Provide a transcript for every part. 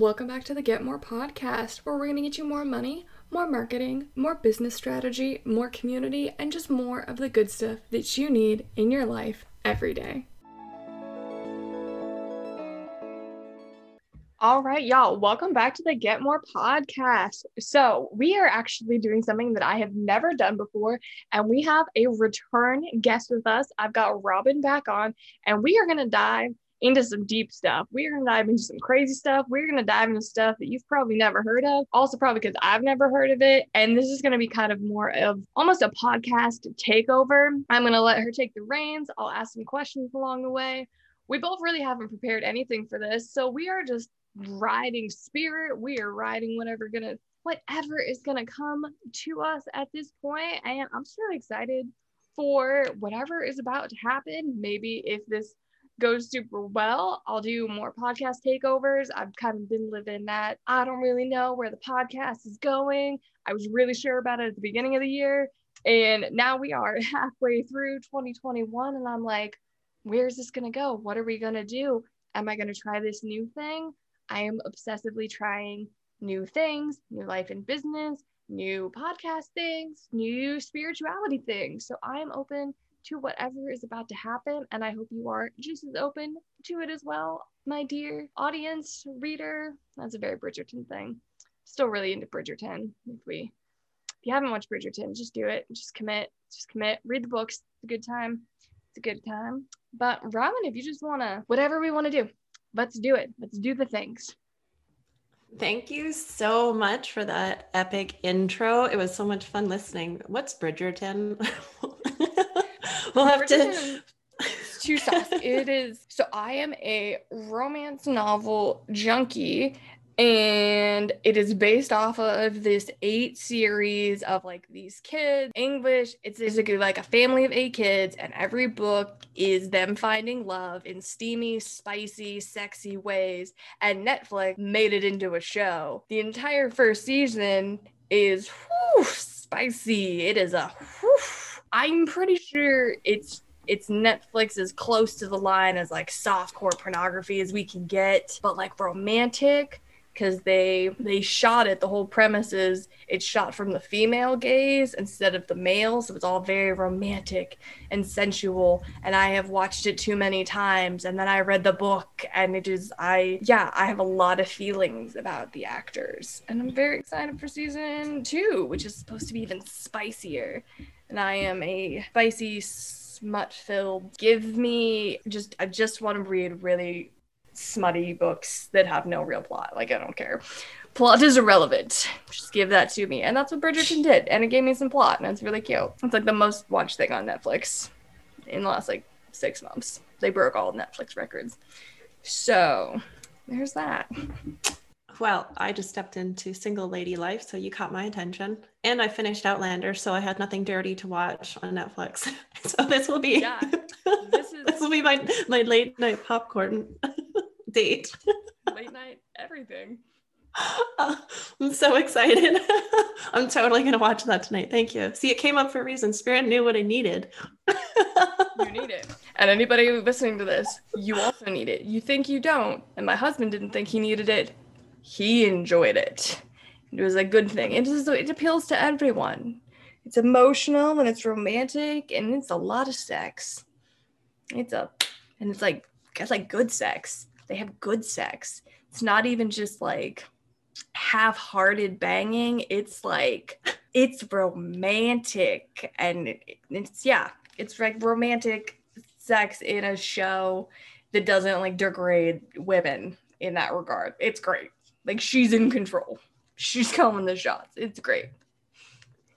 Welcome back to the Get More podcast, where we're going to get you more money, more marketing, more business strategy, more community, and just more of the good stuff that you need in your life every day. All right, y'all, welcome back to the Get More podcast. So, we are actually doing something that I have never done before, and we have a return guest with us. I've got Robyn back on, and we are going to dive into some deep stuff. We're going to dive into some crazy stuff. We're going to dive into stuff that you've probably never heard of, also, probably because I've never heard of it. And this is going to be kind of more of almost a podcast takeover. I'm going to let her take the reins. I'll ask some questions along the way. We both really haven't prepared anything for this. So we are just riding spirit. We are riding whatever gonna whatever is gonna come to us at this point. And I'm so excited for whatever is about to happen. Maybe if this goes super well, I'll do more podcast takeovers. I've kind of been living that. I don't really know where the podcast is going. I was really sure about it at the beginning of the year. And now we are halfway through 2021. And I'm like, where's this going to go? What are we going to do? Am I going to try this new thing? I am obsessively trying new things, new life and business, new podcast things, new spirituality things. So I am open to whatever is about to happen. And I hope you are just as open to it as well, my dear audience, reader. That's a very Bridgerton thing. Still really into Bridgerton. If we if you haven't watched Bridgerton, just do it. Just commit. Just commit. Read the books. It's a good time. It's a good time. But Robyn, if you just wanna whatever we want to do, let's do it. Let's do the things. Thank you so much for that epic intro. It was so much fun listening. What's Bridgerton? we'll have to. Two sauce. it is so I am a romance novel junkie and it is based off of this eight series of like these kids english it's basically like a family of eight kids and every book is them finding love in steamy spicy sexy ways and netflix made it into a show the entire first season is whew, spicy it is a whew. I'm pretty sure it's it's Netflix as close to the line as like softcore pornography as we can get, but like romantic because they they shot it. The whole premise is it's shot from the female gaze instead of the male so it's all very romantic and sensual and i have watched it too many times and then i read the book and it is i yeah i have a lot of feelings about the actors and i'm very excited for season two which is supposed to be even spicier and i am a spicy smut filled give me just i just want to read really smutty books that have no real plot. Like I don't care. Plot is irrelevant. Just give that to me. And that's what Bridgerton did. And it gave me some plot and it's really cute. It's like the most watched thing on Netflix in the last like six months. They broke all Netflix records. So there's that. Well, I just stepped into single lady life, so you caught my attention. And I finished Outlander, so I had nothing dirty to watch on Netflix. so this will be yeah, this, is... this will be my my late night popcorn date. Late night everything. I'm so excited. I'm totally going to watch that tonight. Thank you. See, it came up for a reason. Spirit knew what I needed. you need it. And anybody listening to this, you also need it. You think you don't. And my husband didn't think he needed it. He enjoyed it. It was a good thing. It, is, it appeals to everyone. It's emotional and it's romantic and it's a lot of sex. It's a, and it's like, it's like good sex they have good sex. It's not even just like half-hearted banging. It's like it's romantic and it's yeah, it's like romantic sex in a show that doesn't like degrade women in that regard. It's great. Like she's in control. She's calling the shots. It's great.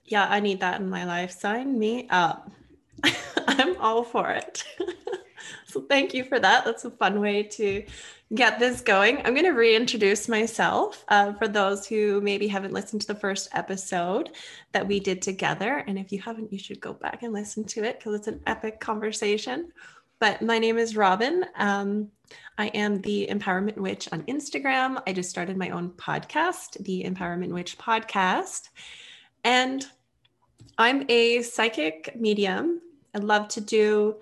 Yeah, I need that in my life. Sign me up. I'm all for it. So thank you for that. That's a fun way to get this going. I'm going to reintroduce myself uh, for those who maybe haven't listened to the first episode that we did together. And if you haven't, you should go back and listen to it because it's an epic conversation. But my name is Robyn. Um, I am the Empowerment Witch on Instagram. I just started my own podcast, the Empowerment Witch Podcast. And I'm a psychic medium. I love to do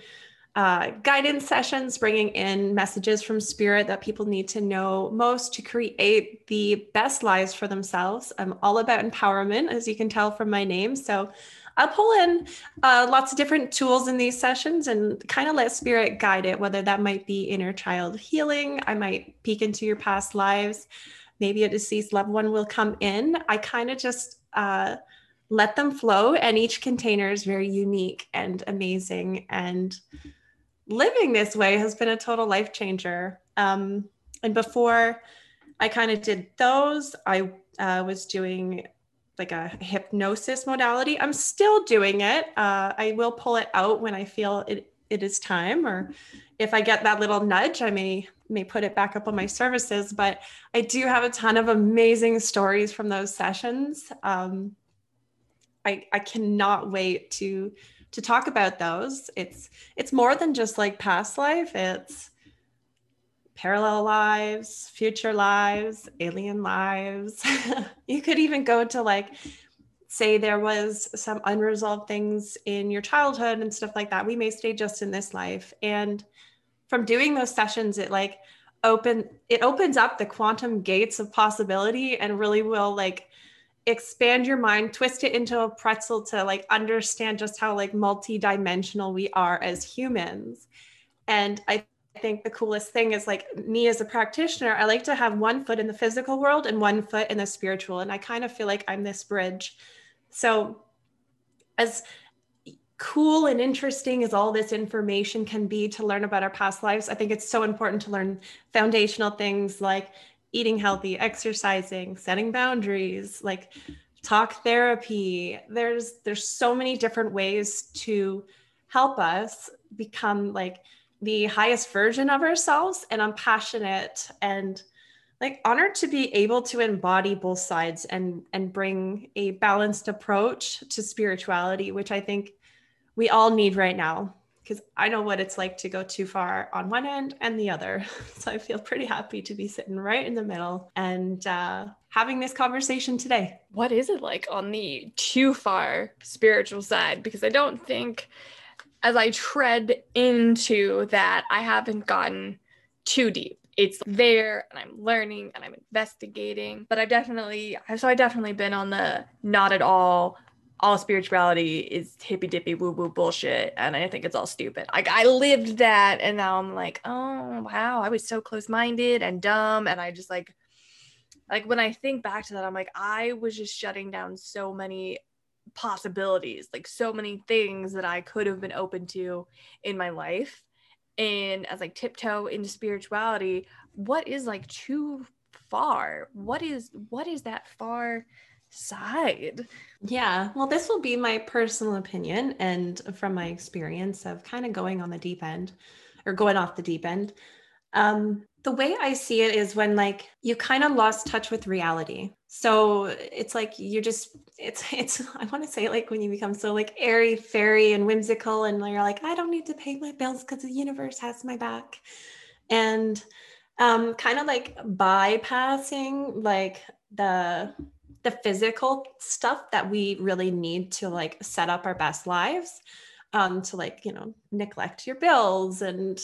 uh, guidance sessions, bringing in messages from spirit that people need to know most to create the best lives for themselves. I'm all about empowerment, as you can tell from my name. So I'll pull in uh, lots of different tools in these sessions and kind of let spirit guide it, whether that might be inner child healing. I might peek into your past lives. Maybe a deceased loved one will come in. I kind of just, uh, let them flow and each container is very unique and amazing and living this way has been a total life changer um, and before i kind of did those i uh, was doing like a hypnosis modality i'm still doing it uh, i will pull it out when i feel it, it is time or if i get that little nudge i may may put it back up on my services but i do have a ton of amazing stories from those sessions um, I, I cannot wait to to talk about those. It's it's more than just like past life. It's parallel lives, future lives, alien lives. you could even go to like say there was some unresolved things in your childhood and stuff like that. We may stay just in this life. And from doing those sessions, it like open it opens up the quantum gates of possibility and really will like expand your mind, twist it into a pretzel to like understand just how like multi-dimensional we are as humans. And I think the coolest thing is like me as a practitioner, I like to have one foot in the physical world and one foot in the spiritual. And I kind of feel like I'm this bridge. So as cool and interesting as all this information can be to learn about our past lives, I think it's so important to learn foundational things like eating healthy, exercising, setting boundaries, like talk therapy. There's there's so many different ways to help us become like the highest version of ourselves and I'm passionate and like honored to be able to embody both sides and and bring a balanced approach to spirituality which I think we all need right now because I know what it's like to go too far on one end and the other. So I feel pretty happy to be sitting right in the middle and uh, having this conversation today. What is it like on the too far spiritual side? Because I don't think as I tread into that, I haven't gotten too deep. It's there and I'm learning and I'm investigating, but I've definitely, so I've definitely been on the not at all all spirituality is hippy dippy woo woo bullshit and i think it's all stupid like i lived that and now i'm like oh wow i was so close-minded and dumb and i just like like when i think back to that i'm like i was just shutting down so many possibilities like so many things that i could have been open to in my life and as like tiptoe into spirituality what is like too far what is what is that far side. Yeah. Well, this will be my personal opinion and from my experience of kind of going on the deep end or going off the deep end. Um, the way I see it is when like you kind of lost touch with reality. So it's like you're just it's it's I want to say like when you become so like airy fairy and whimsical and you're like I don't need to pay my bills because the universe has my back. And um kind of like bypassing like the the physical stuff that we really need to like set up our best lives um to like you know neglect your bills and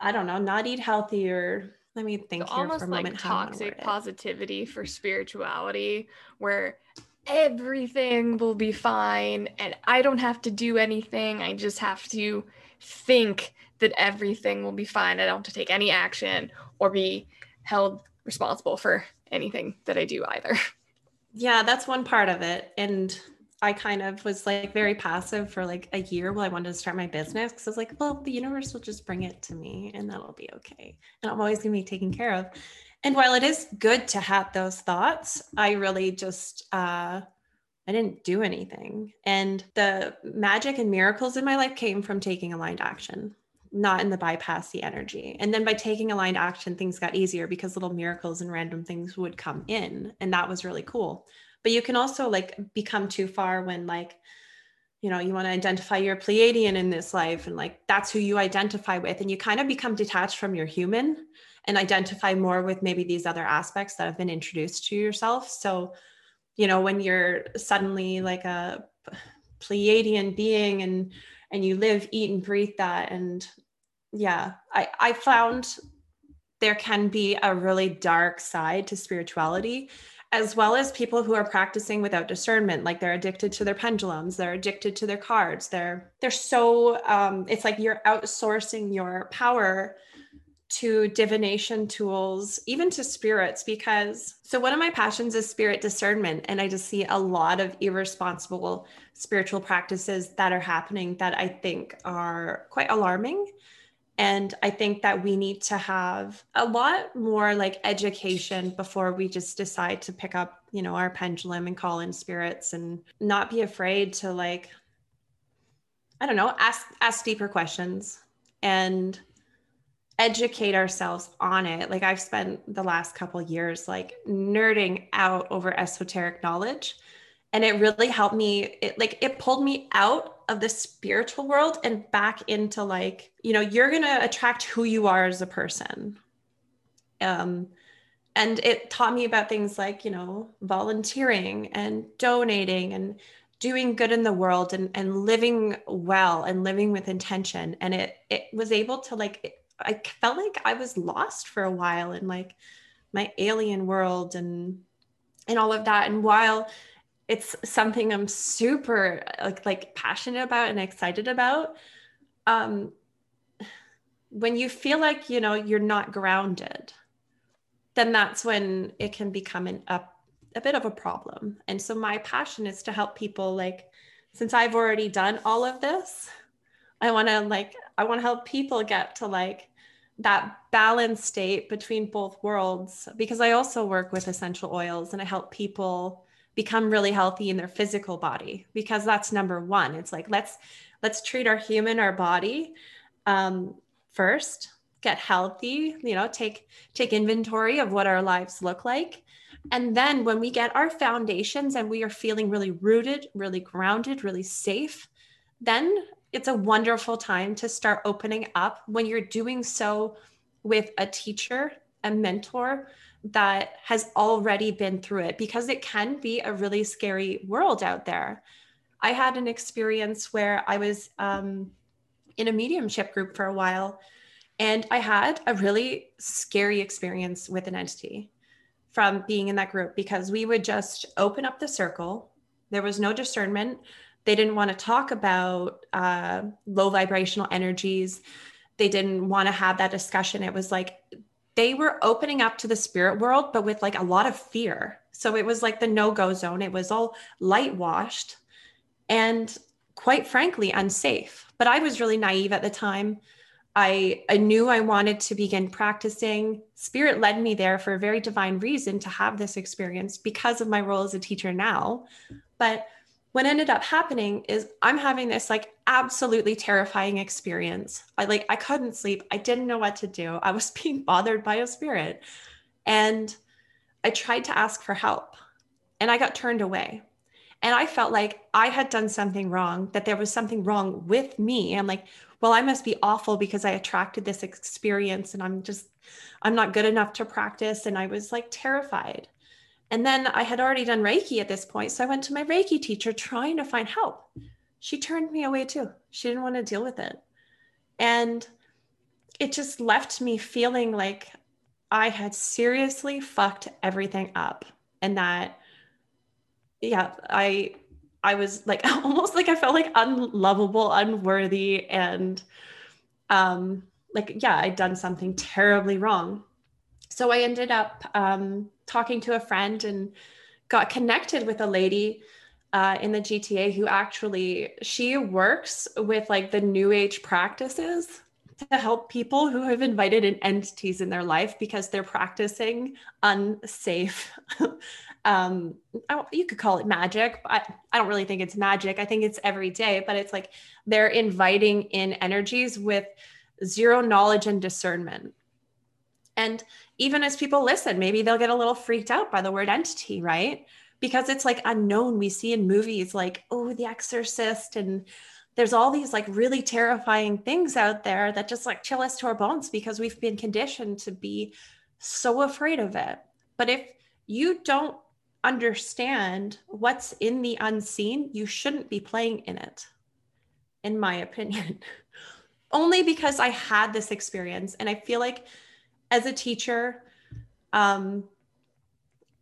i don't know not eat healthy or let me think so almost like toxic positivity for spirituality where everything will be fine and i don't have to do anything. I just have to think that everything will be fine. I don't have to take any action or be held responsible for anything that i do either. Yeah, that's one part of it. And I kind of was like very passive for like a year while I wanted to start my business because I was like, well, the universe will just bring it to me and that'll be okay. And I'm always going to be taken care of. And while it is good to have those thoughts, I really just, uh, I didn't do anything. And the magic and miracles in my life came from taking aligned action not in the bypass the energy. And then by taking aligned action, things got easier because little miracles and random things would come in. And that was really cool. But you can also like become too far when like, you know, you want to identify your Pleiadian in this life and like that's who you identify with. And you kind of become detached from your human and identify more with maybe these other aspects that have been introduced to yourself. So, you know, when you're suddenly like a Pleiadian being and and you live eat and breathe that and yeah i i found there can be a really dark side to spirituality as well as people who are practicing without discernment like they're addicted to their pendulums they're addicted to their cards they're they're so um, it's like you're outsourcing your power to divination tools even to spirits because so one of my passions is spirit discernment and i just see a lot of irresponsible spiritual practices that are happening that i think are quite alarming and I think that we need to have a lot more like education before we just decide to pick up, you know, our pendulum and call in spirits and not be afraid to like, I don't know, ask ask deeper questions and educate ourselves on it. Like I've spent the last couple years like nerding out over esoteric knowledge and it really helped me it like it pulled me out of the spiritual world and back into like you know you're going to attract who you are as a person. Um and it taught me about things like you know volunteering and donating and doing good in the world and and living well and living with intention. And it it was able to like it, i felt like i was lost for a while in like my alien world and and all of that. And while it's something I'm super like like passionate about and excited about. Um, when you feel like you know you're not grounded, then that's when it can become an up a bit of a problem. And so my passion is to help people like since I've already done all of this, I want to like I want to help people get to like that balanced state between both worlds because I also work with essential oils and I help people become really healthy in their physical body because that's number one. It's like let's let's treat our human our body um, first get healthy you know take take inventory of what our lives look like. And then when we get our foundations and we are feeling really rooted really grounded really safe then it's a wonderful time to start opening up when you're doing so with a teacher a mentor that has already been through it because it can be a really scary world out there. I had an experience where I was um, in a mediumship group for a while and I had a really scary experience with an entity from being in that group because we would just open up the circle. There was no discernment. They didn't want to talk about uh, low vibrational energies. They didn't want to have that discussion. It was like they were opening up to the spirit world, but with like a lot of fear. So it was like the no go zone. It was all light washed and quite frankly unsafe. But I was really naive at the time. I, I knew I wanted to begin practicing. Spirit led me there for a very divine reason to have this experience because of my role as a teacher now. But what ended up happening is I'm having this like absolutely terrifying experience. I like I couldn't sleep. I didn't know what to do. I was being bothered by a spirit. And I tried to ask for help and I got turned away. And I felt like I had done something wrong, that there was something wrong with me. I'm like, well, I must be awful because I attracted this experience and I'm just, I'm not good enough to practice. And I was like terrified. And then I had already done Reiki at this point. So I went to my Reiki teacher trying to find help. She turned me away too. She didn't want to deal with it. And it just left me feeling like I had seriously fucked everything up. And that, yeah, I, I was like almost like I felt like unlovable, unworthy, and um, like, yeah, I'd done something terribly wrong. So I ended up um, talking to a friend and got connected with a lady uh, in the GTA who actually she works with like the new age practices to help people who have invited in entities in their life because they're practicing unsafe um you could call it magic. I, I don't really think it's magic. I think it's every day but it's like they're inviting in energies with zero knowledge and discernment and even as people listen, maybe they'll get a little freaked out by the word entity, right? Because it's like unknown. We see in movies like, oh, The Exorcist, and there's all these like really terrifying things out there that just like chill us to our bones because we've been conditioned to be so afraid of it. But if you don't understand what's in the unseen, you shouldn't be playing in it. in my opinion. Only because I had this experience. And I feel like as a teacher, um,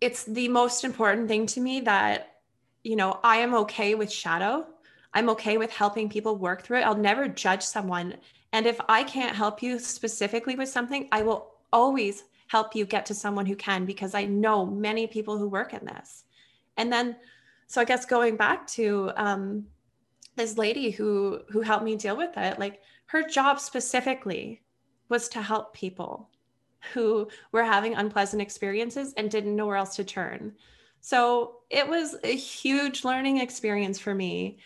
it's the most important thing to me that, you know, I am okay with shadow. I'm okay with helping people work through it. I'll never judge someone. And if I can't help you specifically with something, I will always help you get to someone who can because I know many people who work in this. And then, so I guess going back to um, this lady who who helped me deal with it, like her job specifically was to help people who were having unpleasant experiences and didn't know where else to turn. So it was a huge learning experience for me.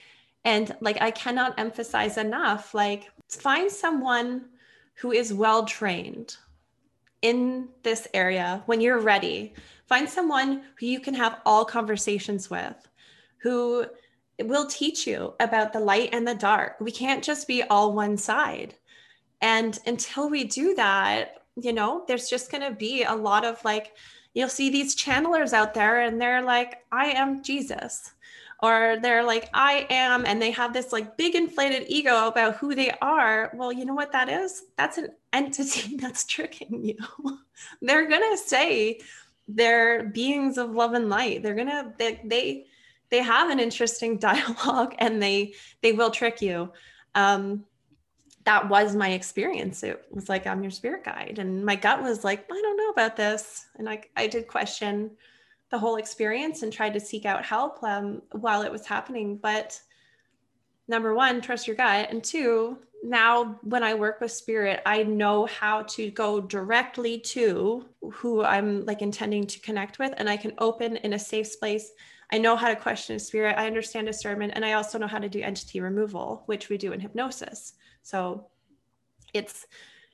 And like, I cannot emphasize enough, like, find someone who is well trained in this area when you're ready. Find someone who you can have all conversations with, who will teach you about the light and the dark. We can't just be all one side. And until we do that, you know, there's just going to be a lot of like, you'll see these channelers out there and they're like, I am Jesus. Or they're like, I am, and they have this like big inflated ego about who they are. Well, you know what that is? That's an entity that's tricking you. they're gonna say they're beings of love and light. They're gonna they they they have an interesting dialogue and they they will trick you. Um, that was my experience. It was like, I'm your spirit guide. And my gut was like, I don't know about this. And I, I did question the whole experience and tried to seek out help um, while it was happening. But number one, trust your gut. And two, now when I work with spirit, I know how to go directly to who I'm like intending to connect with. And I can open in a safe space. I know how to question a spirit. I understand discernment. And I also know how to do entity removal, which we do in hypnosis. So it's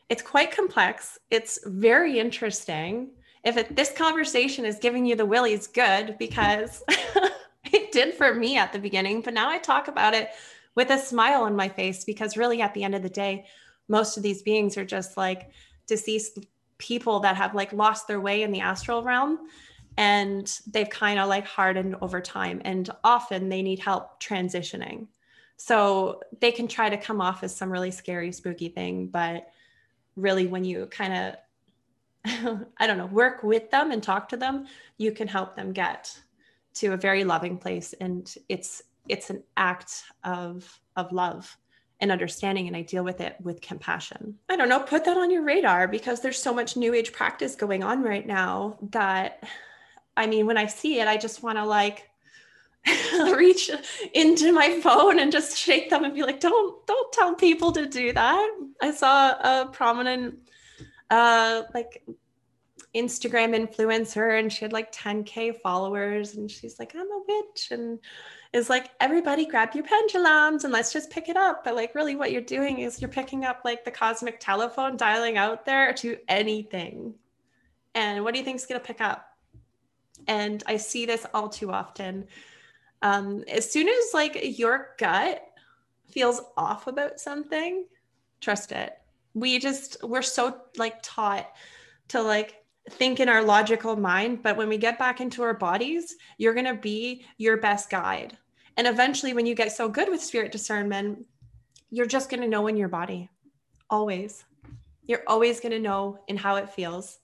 it's quite complex. It's very interesting. If it, this conversation is giving you the willies, good because it did for me at the beginning. But now I talk about it with a smile on my face because really, at the end of the day, most of these beings are just like deceased people that have like lost their way in the astral realm and they've kind of like hardened over time and often they need help transitioning so they can try to come off as some really scary, spooky thing, but really, when you kind of, I don't know, work with them and talk to them, you can help them get to a very loving place. And it's it's an act of of love and understanding and I deal with it with compassion. I don't know, put that on your radar because there's so much new age practice going on right now that I mean, when I see it, I just want to like reach into my phone and just shake them and be like, don't don't tell people to do that. I saw a prominent uh like Instagram influencer and she had like 10k followers and she's like, I'm a witch and is like everybody grab your pendulums and let's just pick it up. But like really what you're doing is you're picking up like the cosmic telephone dialing out there to anything. And what do you think is gonna pick up? And I see this all too often um, as soon as like your gut feels off about something, trust it. We just, we're so like taught to like think in our logical mind. But when we get back into our bodies, you're going to be your best guide. And eventually, when you get so good with spirit discernment, you're just going to know in your body always. You're always going to know in how it feels.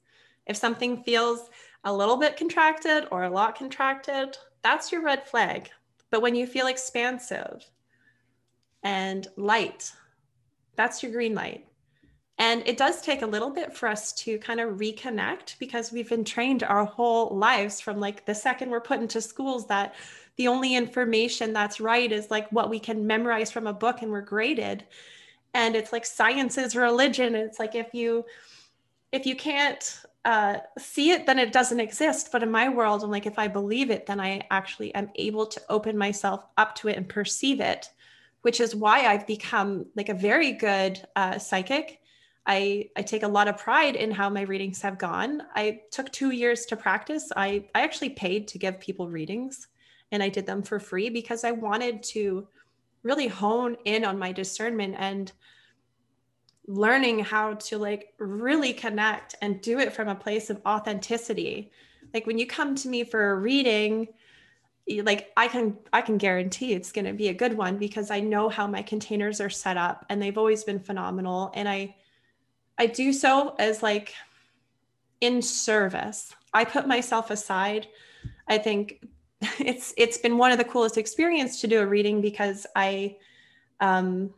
If something feels a little bit contracted or a lot contracted, that's your red flag. But when you feel expansive and light, that's your green light. And it does take a little bit for us to kind of reconnect because we've been trained our whole lives from like the second we're put into schools that the only information that's right is like what we can memorize from a book and we're graded. And it's like science is religion. It's like if you if you can't uh, see it, then it doesn't exist. But in my world, I'm like, if I believe it, then I actually am able to open myself up to it and perceive it, which is why I've become like a very good uh, psychic. I, I take a lot of pride in how my readings have gone. I took two years to practice. I, I actually paid to give people readings and I did them for free because I wanted to really hone in on my discernment and learning how to like really connect and do it from a place of authenticity. Like when you come to me for a reading, like i can i can guarantee it's going to be a good one because i know how my containers are set up and they've always been phenomenal. And i i do so as like in service. I put myself aside. I think it's it's been one of the coolest experience to do a reading because i um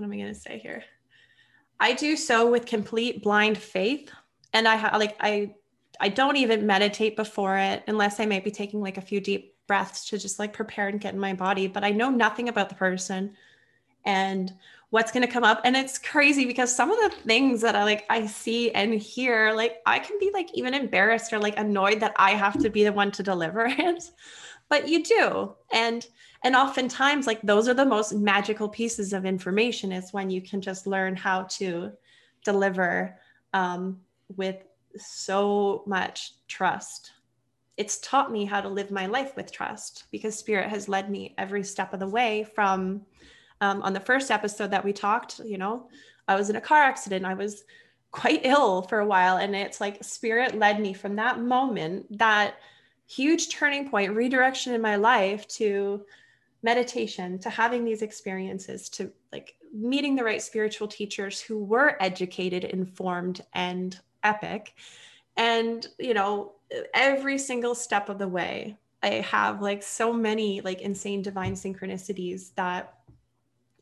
what am i going to say here i do so with complete blind faith and i like i I don't even meditate before it unless I might be taking like a few deep breaths to just like prepare and get in my body. But I know nothing about the person and what's going to come up. And it's crazy because some of the things that I like, I see and hear, like I can be like even embarrassed or like annoyed that I have to be the one to deliver it. But you do. And and oftentimes like those are the most magical pieces of information is when you can just learn how to deliver um, with so much trust. It's taught me how to live my life with trust because spirit has led me every step of the way from um, on the first episode that we talked, you know, I was in a car accident. I was quite ill for a while. And it's like spirit led me from that moment, that huge turning point, redirection in my life to meditation, to having these experiences, to like meeting the right spiritual teachers who were educated, informed, and epic. And, you know, every single step of the way, I have like so many like insane divine synchronicities that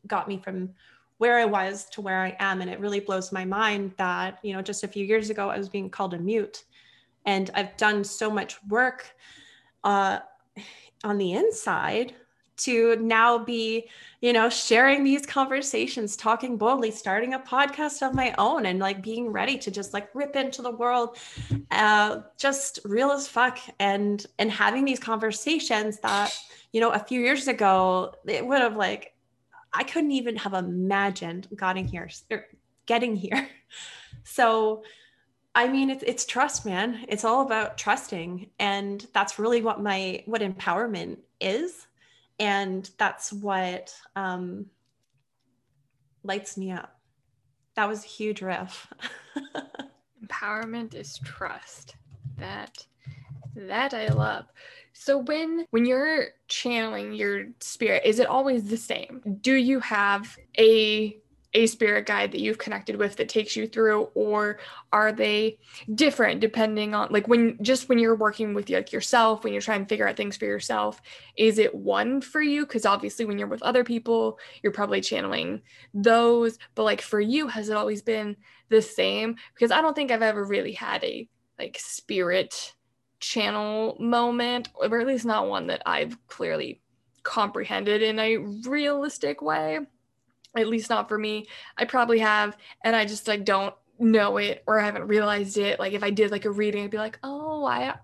got me from where I was to where I am. And it really blows my mind that, you know, just a few years ago, I was being called a mute. And I've done so much work uh, on the inside to now be, you know, sharing these conversations, talking boldly, starting a podcast of my own and like being ready to just like rip into the world, uh, just real as fuck and and having these conversations that, you know, a few years ago, it would have like I couldn't even have imagined getting here er, getting here. So I mean, it's, it's trust, man. It's all about trusting. And that's really what my, what empowerment is and that's what um, lights me up. That was a huge riff. Empowerment is trust. That that i love. So when when you're channeling your spirit is it always the same? Do you have a a spirit guide that you've connected with that takes you through or are they different depending on like when just when you're working with like yourself when you're trying to figure out things for yourself is it one for you? Because obviously when you're with other people you're probably channeling those but like for you has it always been the same? Because i don't think i've ever really had a like spirit channel moment or at least not one that i've clearly comprehended in a realistic way at least not for me. I probably have, and I just like don't know it or I haven't realized it. Like if I did like a reading, I'd be like, oh, I,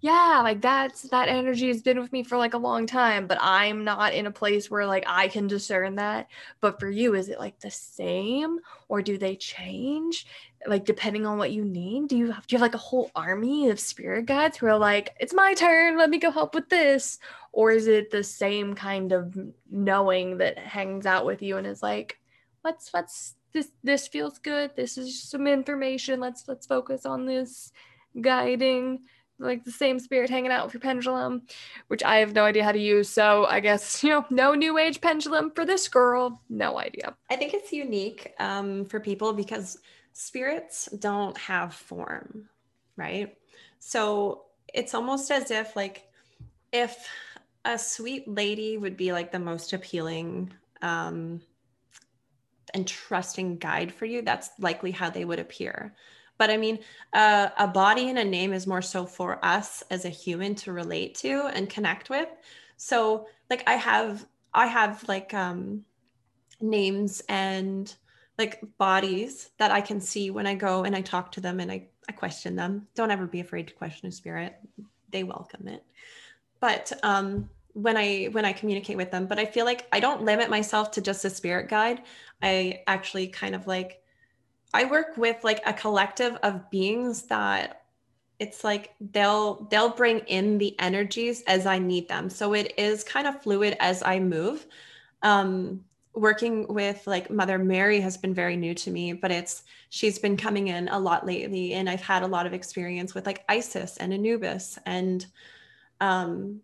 yeah, like that's that energy has been with me for like a long time, but I'm not in a place where like I can discern that. But for you, is it like the same or do they change? Like depending on what you need, do you have do you have like a whole army of spirit guides who are like, it's my turn, let me go help with this? or is it the same kind of knowing that hangs out with you and is like let's let's this this feels good this is some information let's let's focus on this guiding like the same spirit hanging out with your pendulum which i have no idea how to use so i guess you know no new age pendulum for this girl no idea i think it's unique um, for people because spirits don't have form right so it's almost as if like if a sweet lady would be like the most appealing um, and trusting guide for you. That's likely how they would appear. But I mean, uh, a body and a name is more so for us as a human to relate to and connect with. So, like, I have, I have like um, names and like bodies that I can see when I go and I talk to them and I, I question them. Don't ever be afraid to question a spirit; they welcome it but um, when I when I communicate with them, but I feel like I don't limit myself to just a spirit guide. I actually kind of like I work with like a collective of beings that it's like they'll they'll bring in the energies as I need them. So it is kind of fluid as I move. Um, working with like Mother Mary has been very new to me, but it's she's been coming in a lot lately, and I've had a lot of experience with like Isis and Anubis and um,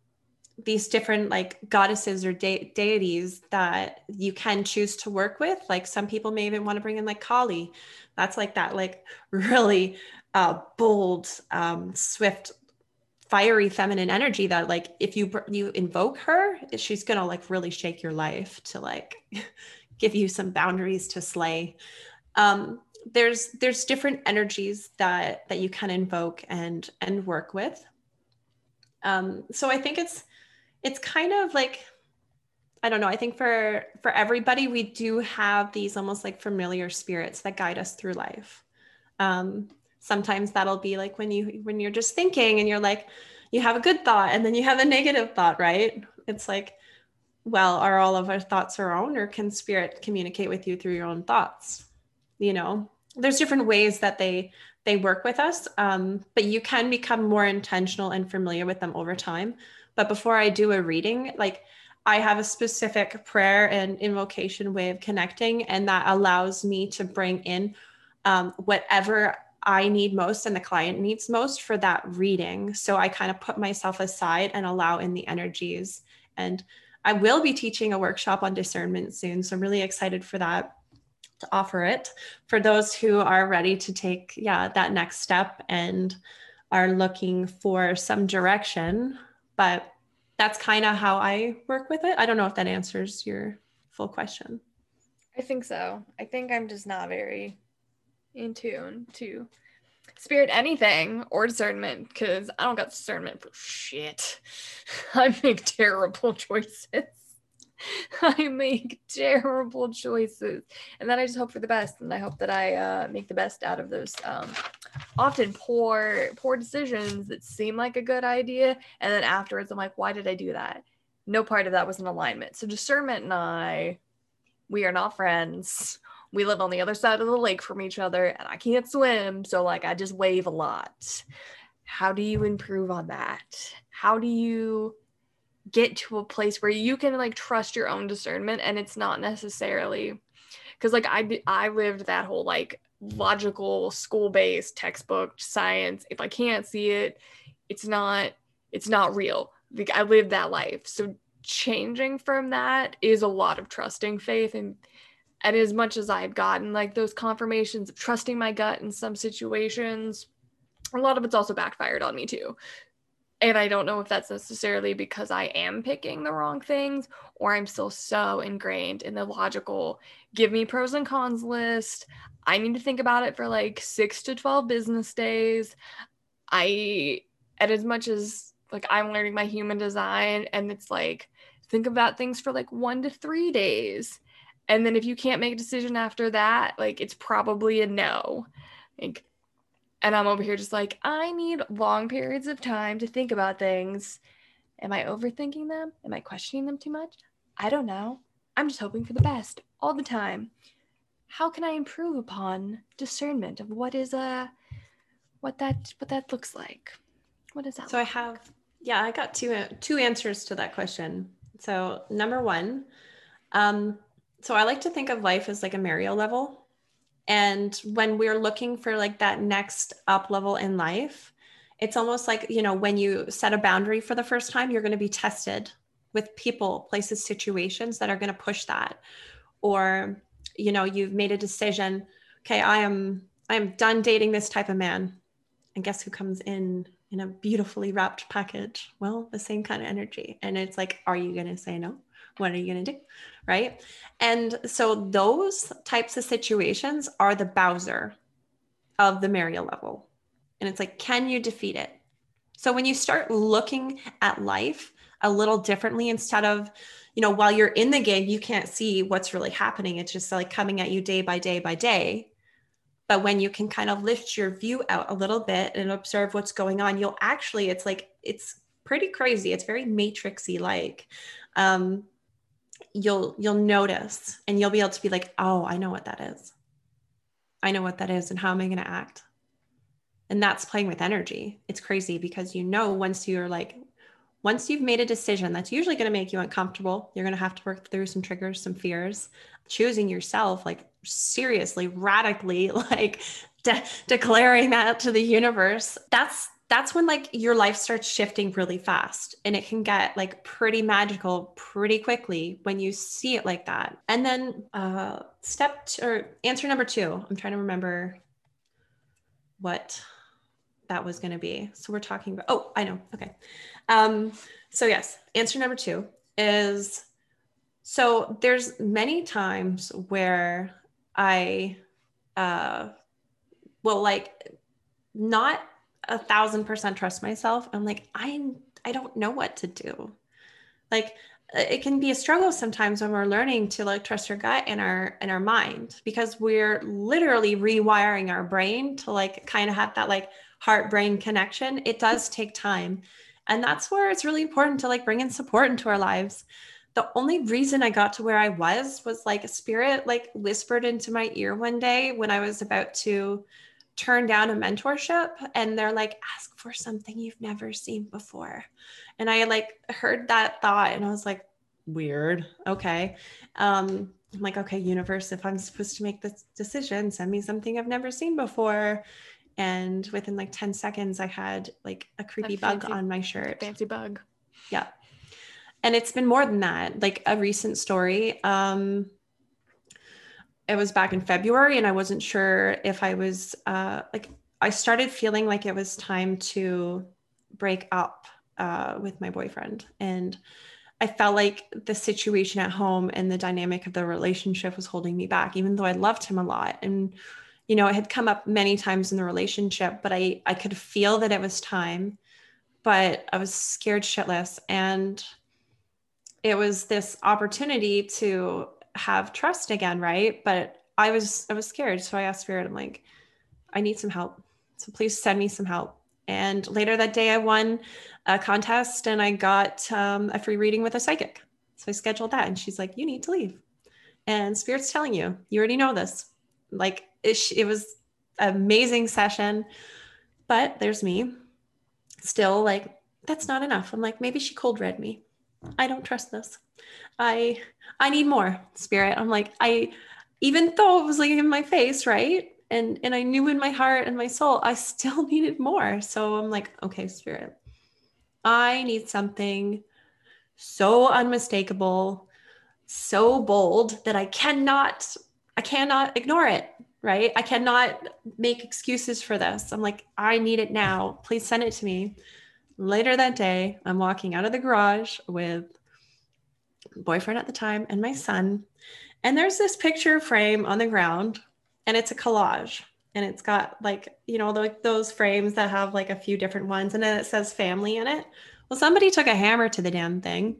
these different like goddesses or de- deities that you can choose to work with. Like some people may even want to bring in like Kali. That's like that like really uh, bold, um, swift, fiery feminine energy that like if you you invoke her, she's gonna like really shake your life to like give you some boundaries to slay. Um, there's there's different energies that that you can invoke and and work with. Um, so I think it's it's kind of like I don't know. I think for for everybody, we do have these almost like familiar spirits that guide us through life. Um, sometimes that'll be like when you when you're just thinking and you're like, you have a good thought and then you have a negative thought, right? It's like, well, are all of our thoughts our own, or can spirit communicate with you through your own thoughts? You know, there's different ways that they they work with us, um, but you can become more intentional and familiar with them over time but before I do a reading, like I have a specific prayer and invocation way of connecting, and that allows me to bring in um, whatever I need most and the client needs most for that reading. So I kind of put myself aside and allow in the energies. And I will be teaching a workshop on discernment soon. So I'm really excited for that to offer it for those who are ready to take, yeah, that next step and are looking for some direction but that's kind of how I work with it. I don't know if that answers your full question. I think so. I think I'm just not very in tune to spirit anything or discernment because I don't got discernment for shit. I make terrible choices. I make terrible choices. And then I just hope for the best. And I hope that I uh, make the best out of those um, often poor, poor decisions that seem like a good idea. And then afterwards, I'm like, why did I do that? No part of that was in alignment. So discernment and I, we are not friends. We live on the other side of the lake from each other and I can't swim. So, like, I just wave a lot. How do you improve on that? How do you get to a place where you can like trust your own discernment and it's not necessarily because like I I lived that whole like logical school-based textbook science if I can't see it it's not it's not real like I lived that life so changing from that is a lot of trusting faith and and as much as I had gotten like those confirmations of trusting my gut in some situations a lot of it's also backfired on me too and I don't know if that's necessarily because I am picking the wrong things or I'm still so ingrained in the logical, give me pros and cons list. I need to think about it for like six to 12 business days. I, and as much as like I'm learning my human design and it's like, think about things for like one to three days. And then if you can't make a decision after that, like it's probably a no. Like and I'm over here just like, I need long periods of time to think about things. Am I overthinking them? Am I questioning them too much? I don't know. I'm just hoping for the best all the time. How can I improve upon discernment of what is a what that what that looks like? What is that? So I have yeah, I got two two answers to that question. So number one, um, so I like to think of life as like a Mario level. And when we're looking for like that next up level in life, it's almost like, you know, when you set a boundary for the first time, you're going to be tested with people, places, situations that are going to push that. Or, you know, you've made a decision, okay, I am I am done dating this type of man. And guess who comes in in a beautifully wrapped package? Well, the same kind of energy. And it's like, are you going to say no? What are you going to do? Right. And so those types of situations are the Bowser of the Mario level. And it's like, can you defeat it? So when you start looking at life a little differently instead of, you know, while you're in the game, you can't see what's really happening. It's just like coming at you day by day by day. But when you can kind of lift your view out a little bit and observe what's going on, you'll actually, it's like, it's pretty crazy. It's very matrixy like. Um, you'll you'll notice and you'll be able to be like oh i know what that is. I know what that is and how am i going to act? And that's playing with energy. It's crazy because you know once you're like once you've made a decision that's usually going to make you uncomfortable you're going to have to work through some triggers some fears. Choosing yourself like seriously radically like de- declaring that to the universe that's that's when like your life starts shifting really fast and it can get like pretty magical pretty quickly when you see it like that. And then uh step t- or answer number 2, I'm trying to remember what that was going to be. So we're talking about Oh, I know. Okay. Um so yes, answer number 2 is so there's many times where I uh will like not a thousand percent trust myself. I'm like, I I don't know what to do. Like uh, it can be a struggle sometimes when we're learning to like trust our gut and our and our mind because we're literally rewiring our brain to like kind of have that like heart brain connection. It does take time. And that's where it's really important to like bring in support into our lives. The only reason I got to where I was was like a spirit like whispered into my ear one day when I was about to turn down a mentorship and they're like ask for something you've never seen before. And i like heard that thought and i was like weird. Okay. Um i'm like okay universe if i'm supposed to make this decision send me something i've never seen before. And within like 10 seconds i had like a creepy bug on my shirt. Fancy bug. Yeah. And it's been more than that like a recent story. Um it was back in February and I wasn't sure if I was uh, like, I started feeling like it was time to break up uh, with my boyfriend. And I felt like the situation at home and the dynamic of the relationship was holding me back, even though I loved him a lot. And, you know, it had come up many times in the relationship, but I, I could feel that it was time, but I was scared shitless. And it was this opportunity to have trust again, right? But I was I was scared, so I asked Spirit. I'm like, I need some help, so please send me some help. And later that day, I won a contest and I got um, a free reading with a psychic. So I scheduled that, and she's like, "You need to leave." And Spirit's telling you, you already know this. Like it, it was amazing session, but there's me, still like that's not enough. I'm like, maybe she cold read me. I don't trust this. I I need more spirit. I'm like, I even though it was like in my face, right? And and I knew in my heart and my soul, I still needed more. So I'm like, okay, spirit, I need something so unmistakable, so bold that I cannot, I cannot ignore it. Right. I cannot make excuses for this. I'm like, I need it now. Please send it to me. Later that day, I'm walking out of the garage with boyfriend at the time and my son. And there's this picture frame on the ground, and it's a collage. And it's got like, you know, like those frames that have like a few different ones, and then it says family in it. Well, somebody took a hammer to the damn thing.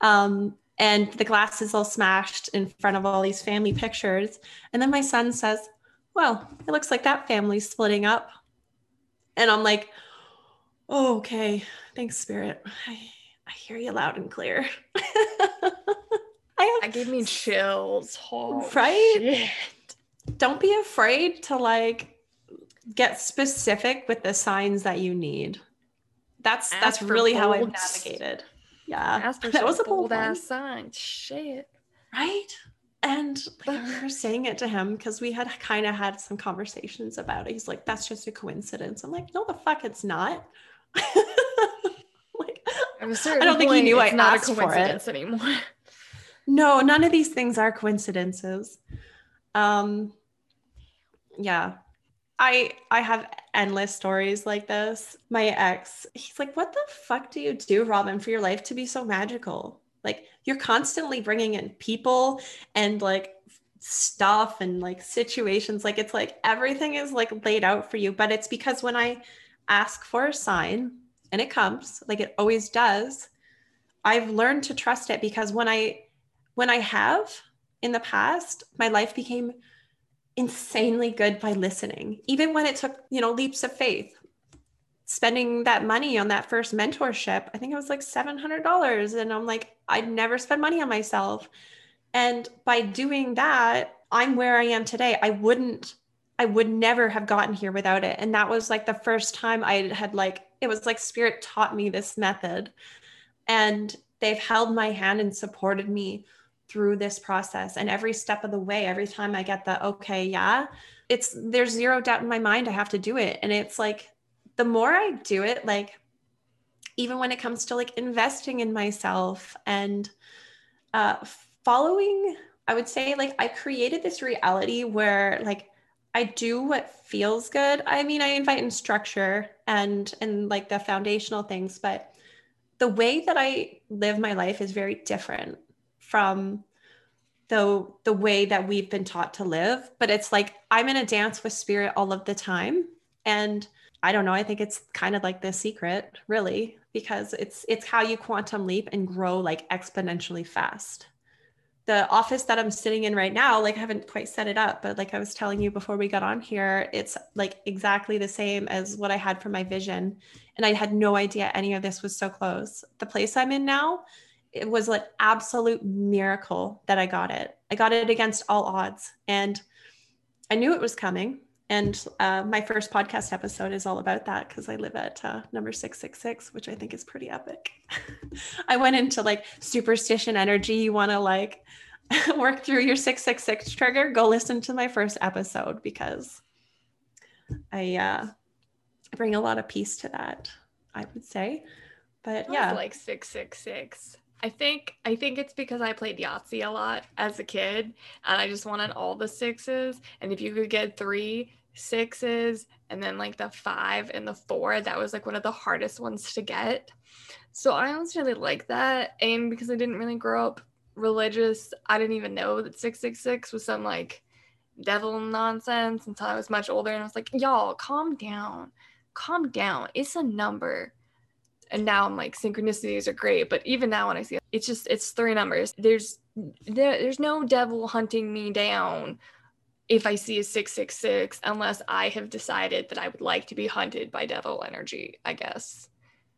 Um, and the glass is all smashed in front of all these family pictures. And then my son says, Well, it looks like that family's splitting up. And I'm like, oh, okay, thanks, Spirit. I, I hear you loud and clear. I have, that gave me chills. Oh, right? Shit. Don't be afraid to like get specific with the signs that you need. That's Ask that's really how I've navigated. Yeah, that was a bold ass sign. Shit. Right. And like, I remember saying it to him because we had kind of had some conversations about it. He's like, "That's just a coincidence." I'm like, "No, the fuck, it's not." like, I don't think he knew I not asked a coincidence for it anymore. No, none of these things are coincidences. Um, yeah, I I have endless stories like this. My ex, he's like, "What the fuck do you do, Robyn, for your life to be so magical? Like you're constantly bringing in people and like stuff and like situations. Like it's like everything is like laid out for you, but it's because when I ask for a sign and it comes, like it always does, I've learned to trust it because when I when I have in the past, my life became insanely good by listening, even when it took, you know, leaps of faith. Spending that money on that first mentorship, I think it was like $700. And I'm like, I'd never spend money on myself. And by doing that, I'm where I am today. I wouldn't, I would never have gotten here without it. And that was like the first time I had like, it was like spirit taught me this method. And they've held my hand and supported me through this process and every step of the way every time i get the okay yeah it's there's zero doubt in my mind i have to do it and it's like the more I do it, like even when it comes to like investing in myself and uh, following, I would say like I created this reality where like I do what feels good. I mean, I invite in structure and and like the foundational things, but the way that I live my life is very different from the the way that we've been taught to live. But it's like I'm in a dance with spirit all of the time. And I don't know, I think it's kind of like the secret, really, because it's it's how you quantum leap and grow like exponentially fast the office that I'm sitting in right now, like I haven't quite set it up, but like I was telling you before we got on here, it's like exactly the same as what I had for my vision. And I had no idea any of this was so close. The place I'm in now, it was like absolute miracle that I got it. I got it against all odds. And I knew it was coming. And uh, my first podcast episode is all about that because I live at uh, number 666, which I think is pretty epic. I went into like superstition energy. You want to like work through your 666 trigger? Go listen to my first episode because I uh, bring a lot of peace to that, I would say. But yeah. like 666. I think I think it's because I played Yahtzee a lot as a kid and I just wanted all the sixes. And if you could get three, sixes and then like the five and the four that was like one of the hardest ones to get. So i always really like that and because i didn't really grow up religious i didn't even know that 666 was some like devil nonsense until i was much older and i was like y'all calm down. Calm down. It's a number and now i'm like synchronicities are great but even now when i see it it's just it's three numbers there's there, there's no devil hunting me down if I see a 666 unless I have decided that I would like to be hunted by devil energy, I guess.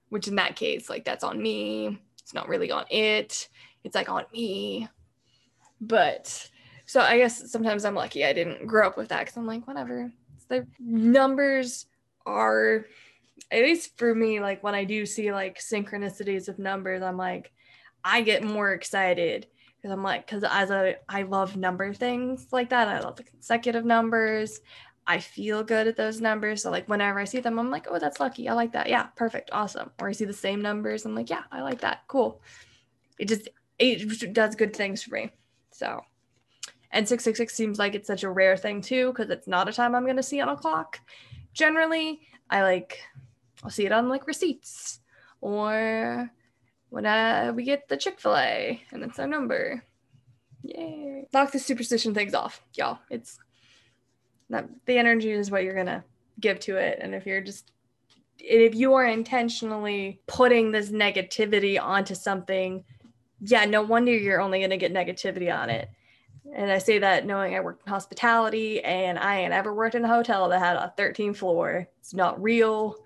Which in that case, like that's on me. It's not really on it. It's like on me. But so I guess sometimes I'm lucky I didn't grow up with that because I'm like, whatever. The numbers are, at least for me, like when I do see like synchronicities of numbers, I'm like, I get more excited because I'm like, because as a I love number things like that. I love the consecutive numbers. I feel good at those numbers. So like whenever I see them, I'm like, oh, that's lucky. I like that. Yeah, perfect, awesome. Or I see the same numbers, I'm like, yeah, I like that. Cool. It just it does good things for me. So and 666 seems like it's such a rare thing too, because it's not a time I'm gonna see on a clock. Generally, I like I'll see it on like receipts or when uh, we get the Chick fil A and it's our number. Yay. Knock the superstition things off, y'all. It's that the energy is what you're going to give to it. And if you're just, if you are intentionally putting this negativity onto something, yeah, no wonder you're only going to get negativity on it. And I say that knowing I worked in hospitality and I ain't ever worked in a hotel that had a 13th floor. It's not real.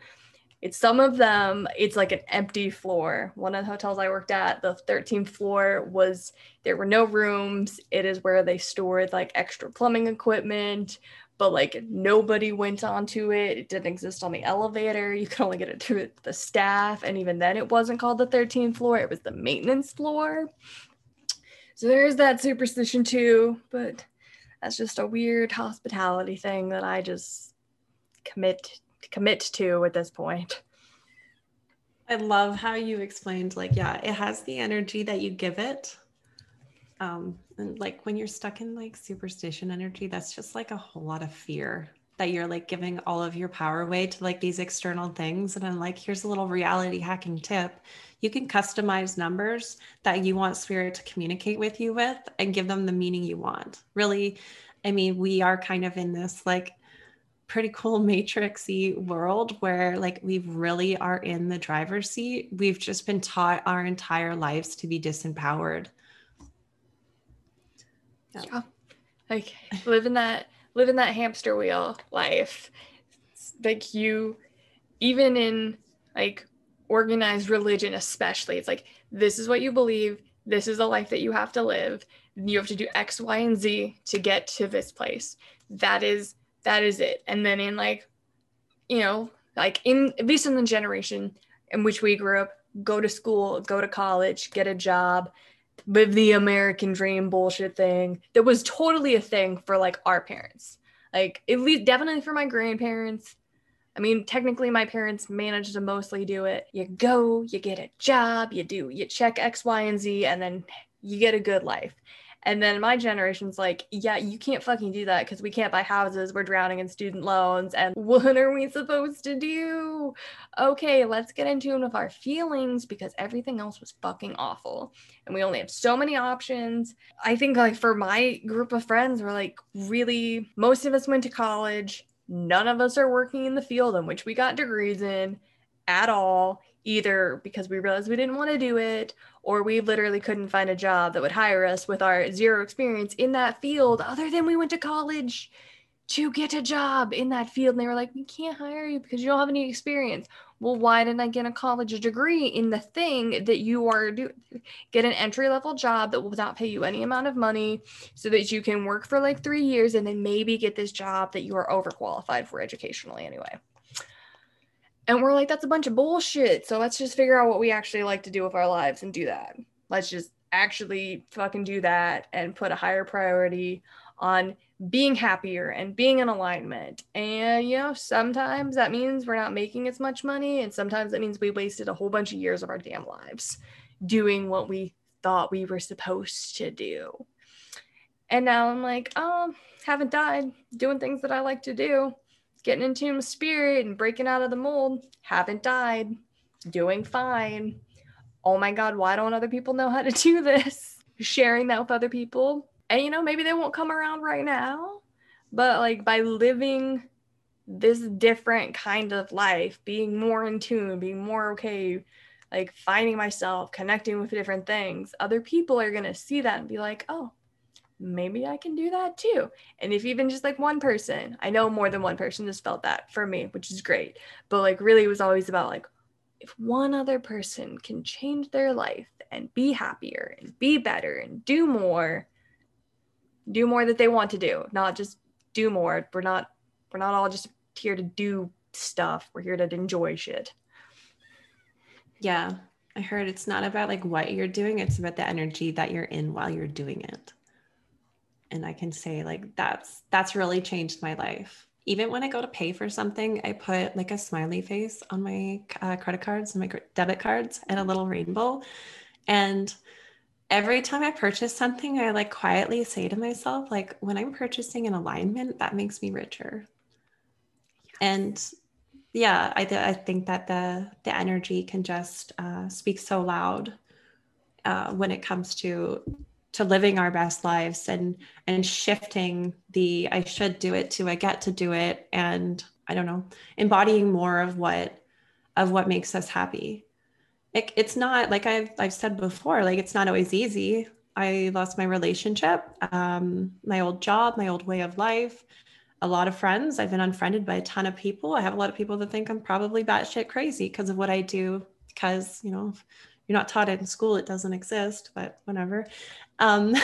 It's some of them, it's like an empty floor. One of the hotels I worked at, the 13th floor was there were no rooms. It is where they stored like extra plumbing equipment, but like nobody went onto it. It didn't exist on the elevator. You could only get it through the staff. And even then, it wasn't called the 13th floor, it was the maintenance floor. So there's that superstition too, but that's just a weird hospitality thing that I just commit commit to at this point. I love how you explained, like, yeah, it has the energy that you give it. Um, and like when you're stuck in like superstition energy, that's just like a whole lot of fear that you're like giving all of your power away to like these external things. And I'm like, here's a little reality hacking tip. You can customize numbers that you want spirit to communicate with you with and give them the meaning you want. Really, I mean, we are kind of in this like pretty cool matrixy world where like we really are in the driver's seat. We've just been taught our entire lives to be disempowered. Yeah. yeah. Like living that living that hamster wheel life. like you even in like organized religion especially it's like this is what you believe this is the life that you have to live you have to do x y and z to get to this place that is that is it. And then in like, you know, like in at least in the generation in which we grew up, go to school, go to college, get a job, live the American dream bullshit thing that was totally a thing for like our parents. Like at least definitely for my grandparents. I mean, technically, my parents managed to mostly do it. You go, you get a job, you do, you check X, Y, and Z, and then you get a good life. And then my generation's like, yeah, you can't fucking do that because we can't buy houses. We're drowning in student loans. And what are we supposed to do? Okay, let's get in tune with our feelings because everything else was fucking awful. And we only have so many options. I think, like, for my group of friends, we're like, really, most of us went to college. None of us are working in the field in which we got degrees in at all, either because we realized we didn't want to do it or we literally couldn't find a job that would hire us with our zero experience in that field other than we went to college to get a job in that field. And they were like we can't hire you because you don't have any experience. Well why didn't i get a college degree in the thing that you are doing get an entry level job that will not pay you any amount of money so that you can work for like three years and then maybe get this job that you are overqualified for educationally anyway and we're like, that's a bunch of bullshit. So let's just figure out what we actually like to do with our lives and do that. Let's just actually fucking do that and put a higher priority on being happier and being in alignment. And, you know, sometimes that means we're not making as much money. And sometimes that means we wasted a whole bunch of years of our damn lives doing what we thought we were supposed to do. And now I'm like, oh, haven't died, doing things that I like to do getting in tune with spirit and breaking out of the mold. Haven't died. Doing fine. Oh my God, why don't other people know how to do this? Sharing that with other people. And you know, maybe they won't come around right now, but like by living this different kind of life, being more in tune, being more okay, like finding myself, connecting with different things, other people are going to see that and be like, oh, maybe I can do that too. And if even just like one person, I know more than one person has felt that for me, which is great. But like really it was always about like if one other person can change their life and be happier and be better and do more, do more that they want to do, not just do more. We're not we're not all just here to do stuff. We're here to enjoy shit. Yeah. I heard it's not about like what you're doing, it's about the energy that you're in while you're doing it and I can say like that's that's really changed my life. Even when I go to pay for something, I put like a smiley face on my uh, credit cards and my debit cards and a little rainbow. And every time I purchase something, I like quietly say to myself, like, when I'm purchasing an alignment, that makes me richer. Yes. And yeah, I, th- I think that the the energy can just uh, speak so loud uh, when it comes to to living our best lives and and shifting the i should do it to i get to do it and i don't know embodying more of what of what makes us happy. It, it's not like I've, I've said before like it's not always easy. I lost my relationship um, my old job my old way of life a lot of friends. I've been unfriended by a ton of people. I have a lot of people that think i'm probably batshit crazy because of what i do because you know you're not taught it in school it doesn't exist but whatever um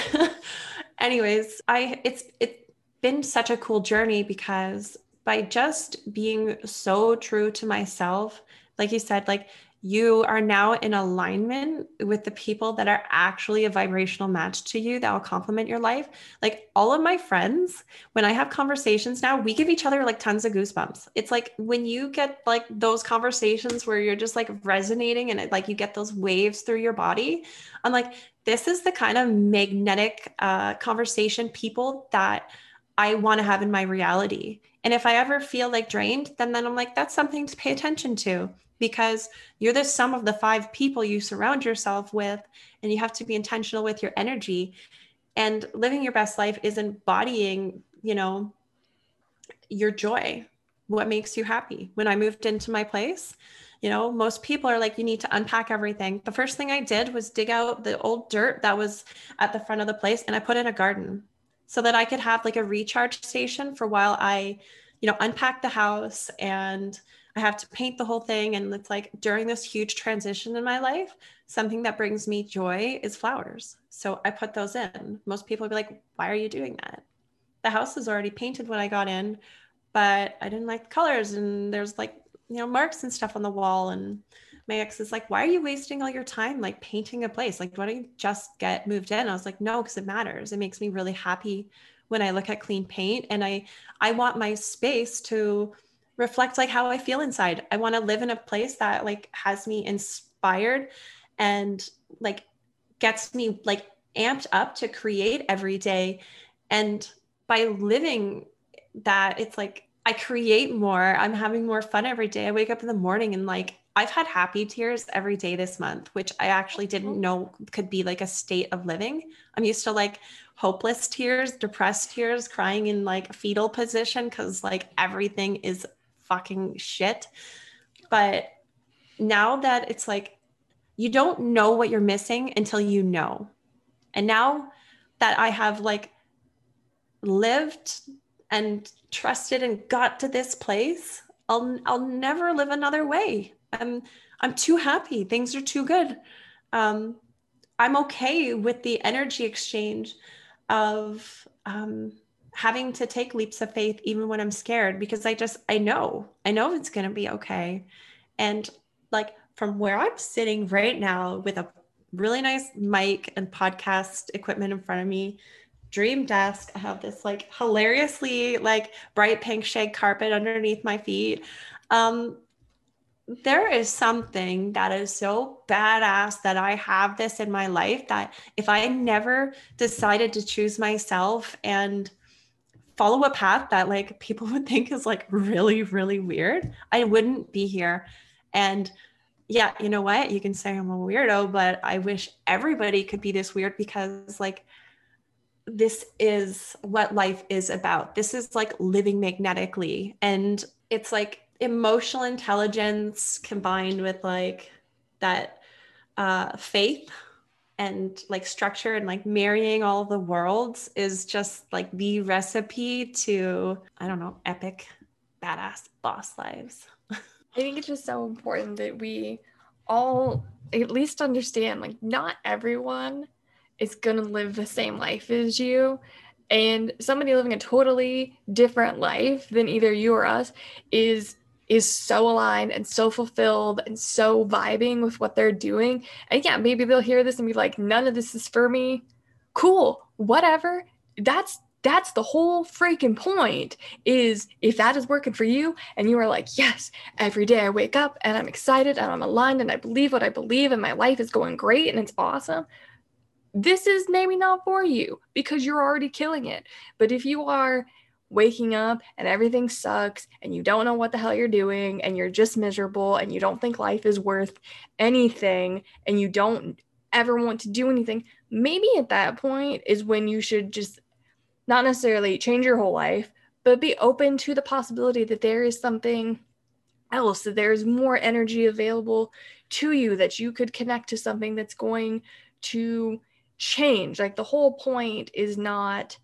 anyways i it's it's been such a cool journey because by just being so true to myself like you said like you are now in alignment with the people that are actually a vibrational match to you that will complement your life. Like all of my friends, when I have conversations now, we give each other like tons of goosebumps. It's like when you get like those conversations where you're just like resonating and it like you get those waves through your body. I'm like, this is the kind of magnetic uh, conversation people that I want to have in my reality. And if I ever feel like drained, then then I'm like, that's something to pay attention to because you're the sum of the five people you surround yourself with and you have to be intentional with your energy. And living your best life is embodying you know your joy what makes you happy. When i moved into my place you know most people are like you need to unpack everything. The first thing i did was dig out the old dirt that was at the front of the place and i put in a garden so that i could have like a recharge station for while i you know unpack the house and I have to paint the whole thing. And it's like during this huge transition in my life, something that brings me joy is flowers. So I put those in. Most people would be like, why are you doing that? The house is already painted when I got in, but I didn't like the colors. And there's like, you know, marks and stuff on the wall. And my ex is like, why are you wasting all your time like painting a place? Like, why don't you just get moved in? I was like, no, because it matters. It makes me really happy when I look at clean paint. And I I want my space to reflect like how I feel inside. I want to live in a place that like has me inspired and like gets me like amped up to create every day. And by living that, it's like I create more. I'm having more fun every day. I wake up in the morning and like I've had happy tears every day this month, which I actually didn't mm-hmm. know could be like a state of living. I'm used to like hopeless tears, depressed tears, crying in like fetal position because like everything is fucking shit. But now that it's like you don't know what you're missing until you know. And now that I have like lived and trusted and got to this place, I'll I'll never live another way. I'm I'm too happy. Things are too good. Um, I'm okay with the energy exchange of um, having to take leaps of faith even when I'm scared because I just I know I know it's gonna be okay. And like from where I'm sitting right now with a really nice mic and podcast equipment in front of me, dream desk. I have this like hilariously like bright pink shag carpet underneath my feet. Um, there is something that is so badass that I have this in my life that if I never decided to choose myself and follow a path that like people would think is like really, really weird, I wouldn't be here. And yeah, you know what? You can say I'm a weirdo, but I wish everybody could be this weird because like this is what life is about. This is like living magnetically. And it's like emotional intelligence combined with like that uh, faith and like structure and like marrying all the worlds is just like the recipe to i don't know epic badass boss lives. I think it's just so important that we all at least understand like not everyone is going to live the same life as you and somebody living a totally different life than either you or us is is so aligned and so fulfilled and so vibing with what they're doing. And yeah, maybe they'll hear this and be like, none of this is for me. Cool, whatever. That's that's the whole freaking point is if that is working for you and you are like yes every day i wake up and i'm excited and i'm aligned and i believe what i believe and my life is going great and it's awesome this is maybe not for you because you're already killing it but if you are waking up and everything sucks and you don't know what the hell you're doing and you're just miserable and you don't think life is worth anything and you don't ever want to do anything, maybe at that point is when you should just not necessarily change your whole life, but be open to the possibility that there is something else, that there's more energy available to you, that you could connect to something that's going to change. Like the whole point is not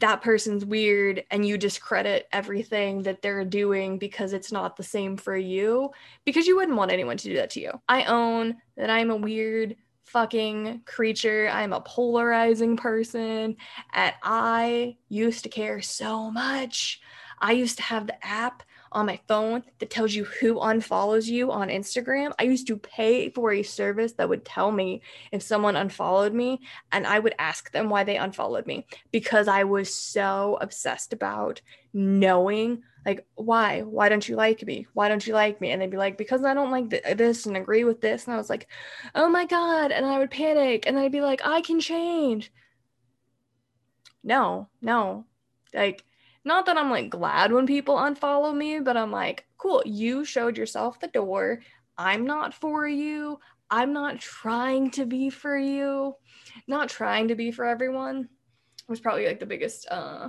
that person's weird and you discredit everything that they're doing because it's not the same for you because you wouldn't want anyone to do that to you. I own that I'm a weird fucking creature. I'm a polarizing person and I used to care so much. I used to have the app on my phone that tells you who unfollows you on Instagram. I used to pay for a service that would tell me if someone unfollowed me, and I would ask them why they unfollowed me because I was so obsessed about knowing like why? Why don't you like me? Why don't you like me? And they'd be like because i don't like th- this and agree with this. And i was like oh my god and i would panic and i'd be like i can change. No no. Like not that I'm like glad when people unfollow me, but I'm like, cool, you showed yourself the door. I'm not for you. I'm not trying to be for you. Not trying to be for everyone was probably like the biggest uh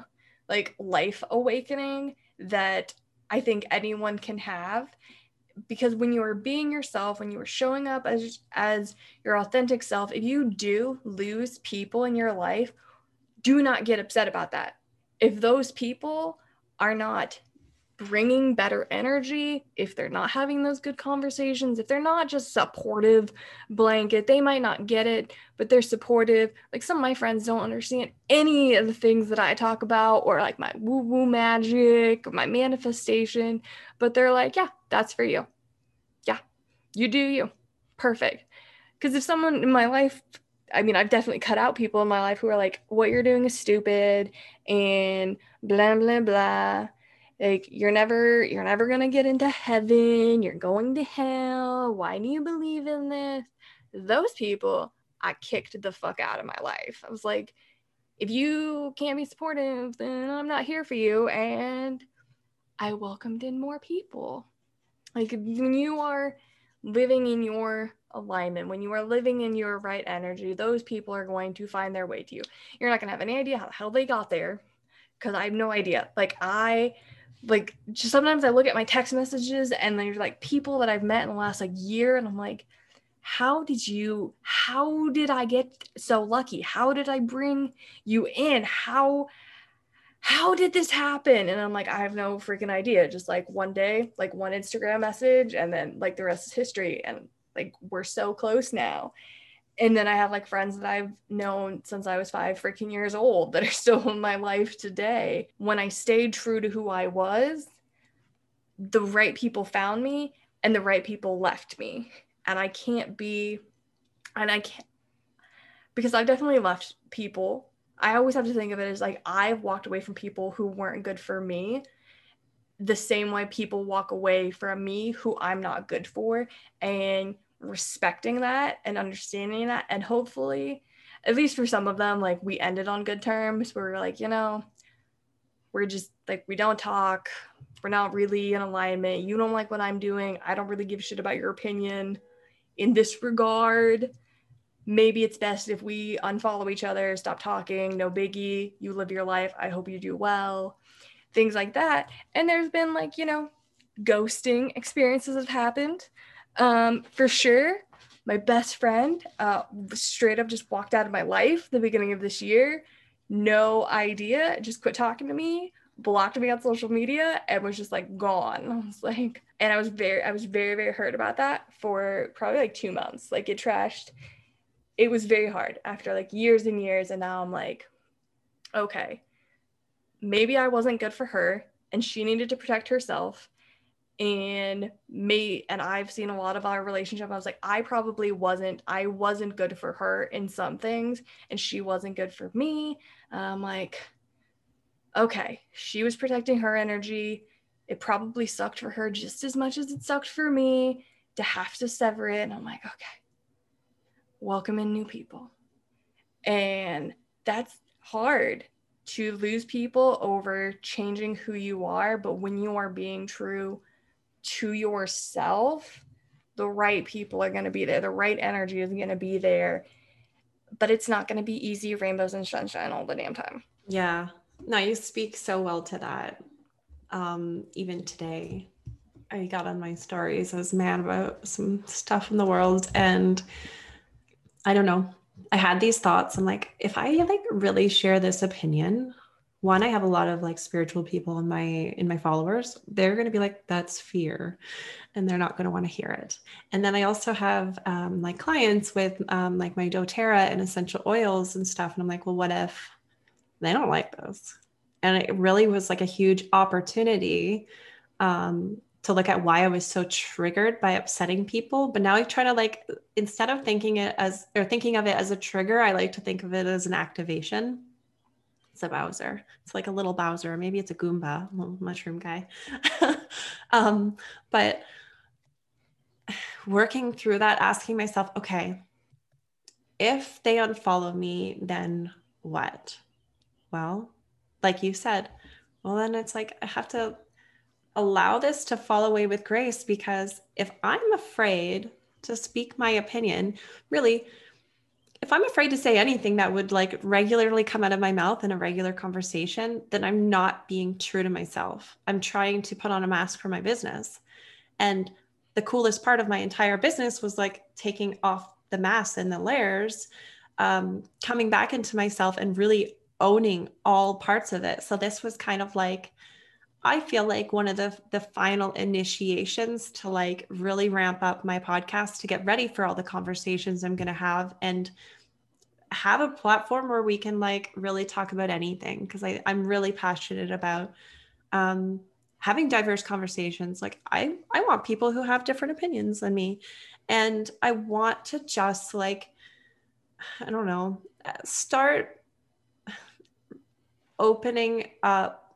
like life awakening that I think anyone can have because when you are being yourself when you are showing up as as your authentic self if you do lose people in your life do not get upset about that if those people are not bringing better energy, if they're not having those good conversations, if they're not just supportive blanket, they might not get it, but they're supportive. Like some of my friends don't understand any of the things that I talk about or like my woo woo magic, or my manifestation, but they're like, yeah, that's for you. Yeah, you do you. Perfect. Because if someone in my life I mean, I've definitely cut out people in my life who are like, what you're doing is stupid and blah, blah, blah. like you're never you're never going to get into heaven. You're going to hell. Why do you believe in this? Those people i kicked the fuck out of my life. I was like if you can't be supportive then i'm not here for you and i welcomed in more people. Like when you are living in your alignment. When you are living in your right energy those people are going to find their way to you. You're not going to have any idea how the hell they got there because i have no idea. Like i like just sometimes I look at my text messages and there's like people that I've met in the last like year and I'm like how did you how did I get so lucky? How did I bring you in? How how did this happen? And I'm like I have no freaking idea. Just like one day like one Instagram message and then like the rest is history and like we're so close now and then I have like friends that I've known since I was five freaking years old that are still in my life today. When I stayed true to who I was, the right people found me and the right people left me. And I can't be, and I can't, because I've definitely left people. I always have to think of it as like I've walked away from people who weren't good for me the same way people walk away from me who I'm not good for. And respecting that and understanding that. And hopefully at least for some of them like we ended on good terms we are like you know we're just like we don't talk. We're not really in alignment. You don't like what i'm doing. I don't really give shit about your opinion in this regard. Maybe it's best if we unfollow each other stop talking no biggie. You live your life. I hope you do well. Things like that. And there's been like you know ghosting experiences have happened um, for sure, my best friend uh, straight up just walked out of my life the beginning of this year. No idea, just quit talking to me, blocked me on social media, and was just like gone. I was like, and I was very, I was very, very hurt about that for probably like two months. Like it trashed. It was very hard after like years and years. And now I'm like, okay, maybe I wasn't good for her and she needed to protect herself and me and I've seen a lot of our relationship. I was like, I probably wasn't, I wasn't good for her in some things, and she wasn't good for me. I'm like, okay, she was protecting her energy. It probably sucked for her just as much as it sucked for me to have to sever it. And I'm like, okay, welcome in new people. And that's hard to lose people over changing who you are. But when you are being true to yourself, the right people are going to be there. The right energy is going to be there. But it's not going to be easy rainbows and sunshine all the damn time. Yeah. No, you speak so well to that. Um, even today, I got on my stories. I was mad about some stuff in the world. And I don't know. I had these thoughts. I'm like, if I like really share this opinion, one i have a lot of like spiritual people in my in my followers. They're going to be like that's fear and they're not going to want to hear it. And then i also have um, like clients with um, like my doterra and essential oils and stuff and i'm like well what if they don't like those and it really was like a huge opportunity um, to look at why i was so triggered by upsetting people. But now i try to like instead of thinking it as or thinking of it as a trigger i like to think of it as an activation it's a Bowser. It's like a little Bowser. Maybe it's a Goomba, little mushroom guy. um, but working through that, asking myself, okay, if they unfollow me, then what? Well, like you said, well, then it's like I have to allow this to fall away with grace because if I'm afraid to speak my opinion, really, if I'm afraid to say anything that would like regularly come out of my mouth in a regular conversation, then I'm not being true to myself. I'm trying to put on a mask for my business. And the coolest part of my entire business was like taking off the mask and the layers, um, coming back into myself and really owning all parts of it. So this was kind of like, I feel like one of the the final initiations to like really ramp up my podcast to get ready for all the conversations I'm going to have and have a platform where we can like really talk about anything because I I'm really passionate about um, having diverse conversations. Like I I want people who have different opinions than me, and I want to just like I don't know start opening up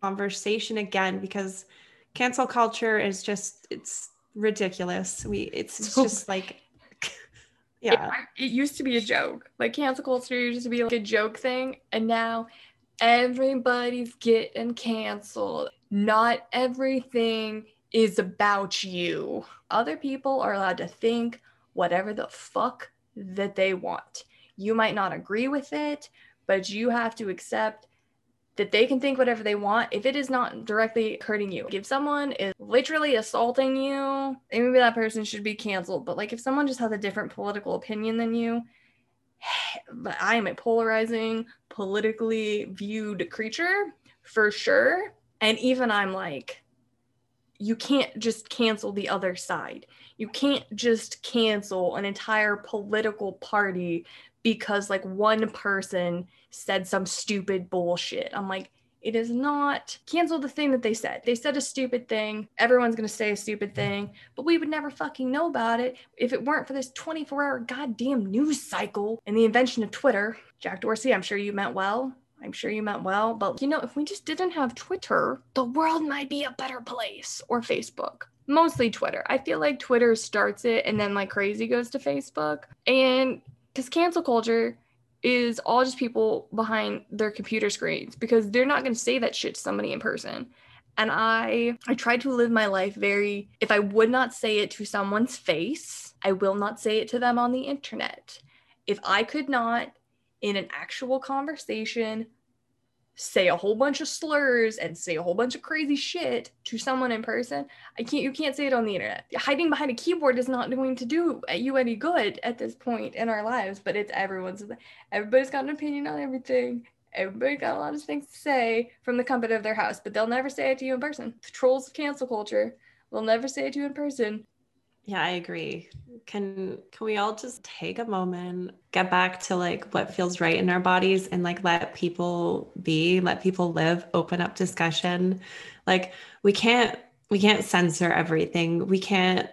conversation again because cancel culture is just it's ridiculous. We it's so, just like yeah. It, it used to be a joke. Like cancel culture used to be like a joke thing and now everybody's getting canceled. Not everything is about you. Other people are allowed to think whatever the fuck that they want. You might not agree with it, but you have to accept that they can think whatever they want if it is not directly hurting you. If someone is literally assaulting you, maybe that person should be canceled. But like if someone just has a different political opinion than you, but I am a polarizing, politically viewed creature for sure. And even I'm like, you can't just cancel the other side. You can't just cancel an entire political party because like one person said some stupid bullshit. I'm like, it is not cancel the thing that they said. They said a stupid thing. Everyone's going to say a stupid mm-hmm. thing, but we would never fucking know about it if it weren't for this 24 hour goddamn news cycle and the invention of Twitter. Jack Dorsey, I'm sure you meant well. I'm sure you meant well, but you know, if we just didn't have Twitter, the world might be a better place or Facebook. Mostly Twitter. I feel like Twitter starts it and then like crazy goes to Facebook. And because cancel culture is all just people behind their computer screens because they're not going to say that shit to somebody in person. And I I try to live my life very if I would not say it to someone's face, I will not say it to them on the internet. If I could not in an actual conversation say a whole bunch of slurs and say a whole bunch of crazy shit to someone in person i can't you can't say it on the internet. Hiding behind a keyboard is not going to do you any good at this point in our lives but it's everyone's everybody's got an opinion on everything. Everybody's got a lot of things to say from the comfort of their house but they'll never say it to you in person. The trolls of cancel culture. Will never say it to you in person yeah, I agree. Can can we all just take a moment, get back to like what feels right in our bodies and like let people be, let people live, open up discussion. Like we can't we can't censor everything. We can't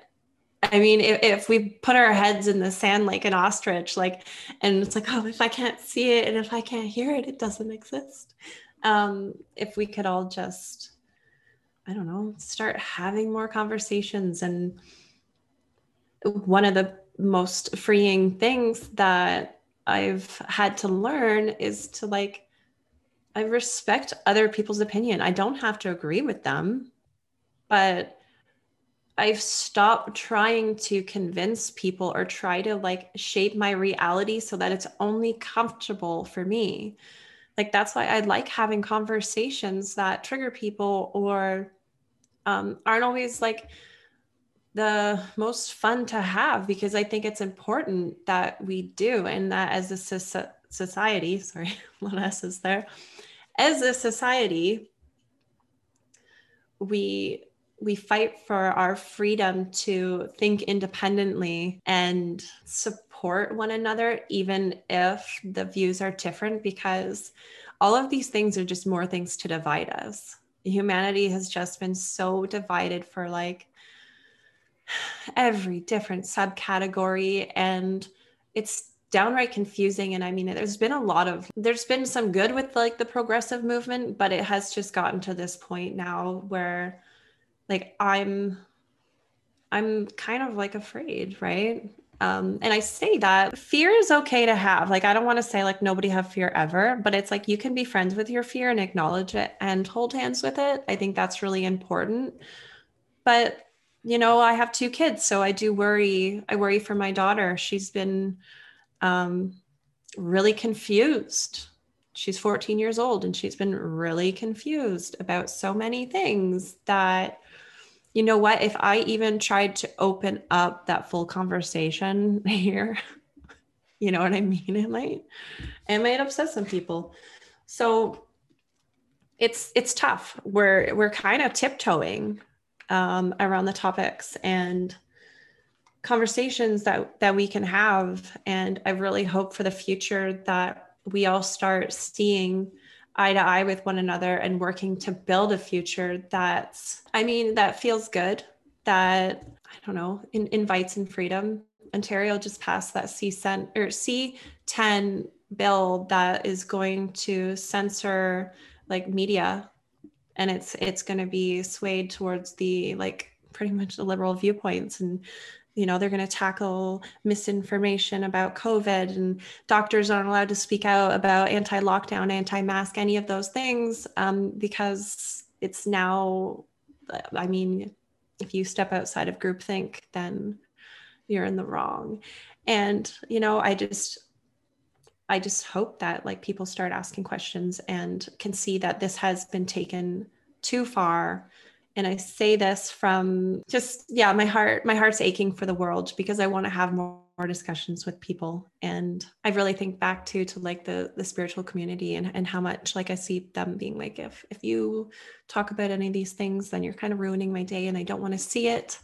I mean, if, if, we put our heads in the sand like an ostrich, like, and it's like, oh, if I can't see it and if I can't hear it, it doesn't exist. Um, if we could all just, I don't know, start having more conversations and one of the most freeing things that I've had to learn is to like, I respect other people's opinion. I don't have to agree with them, but I've stopped trying to convince people or try to like shape my reality so that it's only comfortable for me. Like, that's why I like having conversations that trigger people or um, aren't always like, the most fun to have because I think it's important that we do, and that as a society, sorry, lot of S's there, as a society, we we fight for our freedom to think independently and support one another, even if the views are different, because all of these things are just more things to divide us. Humanity has just been so divided for like every different subcategory and it's downright confusing and i mean there's been a lot of there's been some good with like the progressive movement but it has just gotten to this point now where like i'm i'm kind of like afraid right um, and I say that fear is okay to have. Like, I don't want to say like nobody have fear ever, but it's like you can be friends with your fear and acknowledge it and hold hands with it. I think that's really important. But you know, I have two kids, so I do worry. I worry for my daughter. She's been um, really confused. She's 14 years old and she's been really confused about so many things that, you know what, if I even tried to open up that full conversation here, you know what I mean? It might, it might upset some people. So it's it's tough. We're we're kind of tiptoeing um, around the topics and conversations that that we can have. And i really hope for the future that we all start seeing eye to eye with one another and working to build a future that's i mean that feels good that i don't know in, invites in freedom. Ontario just passed that c cent or c10 bill that is going to censor like media and it's it's going to be swayed towards the like pretty much the liberal viewpoints and you know they're going to tackle misinformation about covid and doctors aren't allowed to speak out about anti-lockdown anti-mask any of those things um, because it's now i mean if you step outside of groupthink then you're in the wrong. And you know i just i just hope that like people start asking questions and can see that this has been taken too far. And i say this from just yeah my heart my heart's aching for the world because i want to have more, more discussions with people. And i really think back to to like the the spiritual community and and how much like i see them being like if if you talk about any of these things then you're kind of ruining my day and i don't want to see it.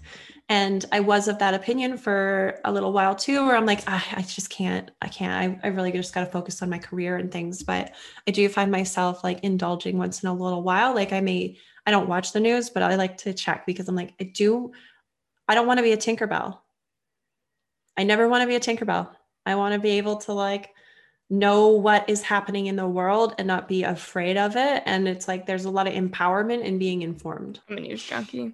And i was of that opinion for a little while too where i'm like ah, i just can't i can't I, I really just got to focus on my career and things. But i do find myself like indulging once in a little while. Like i may I don't watch the news, but I like to check because I'm like, I do, I don't want to be a Tinkerbell. I never want to be a Tinkerbell. I want to be able to like know what is happening in the world and not be afraid of it. And it's like there's a lot of empowerment in being informed. I'm a news junkie.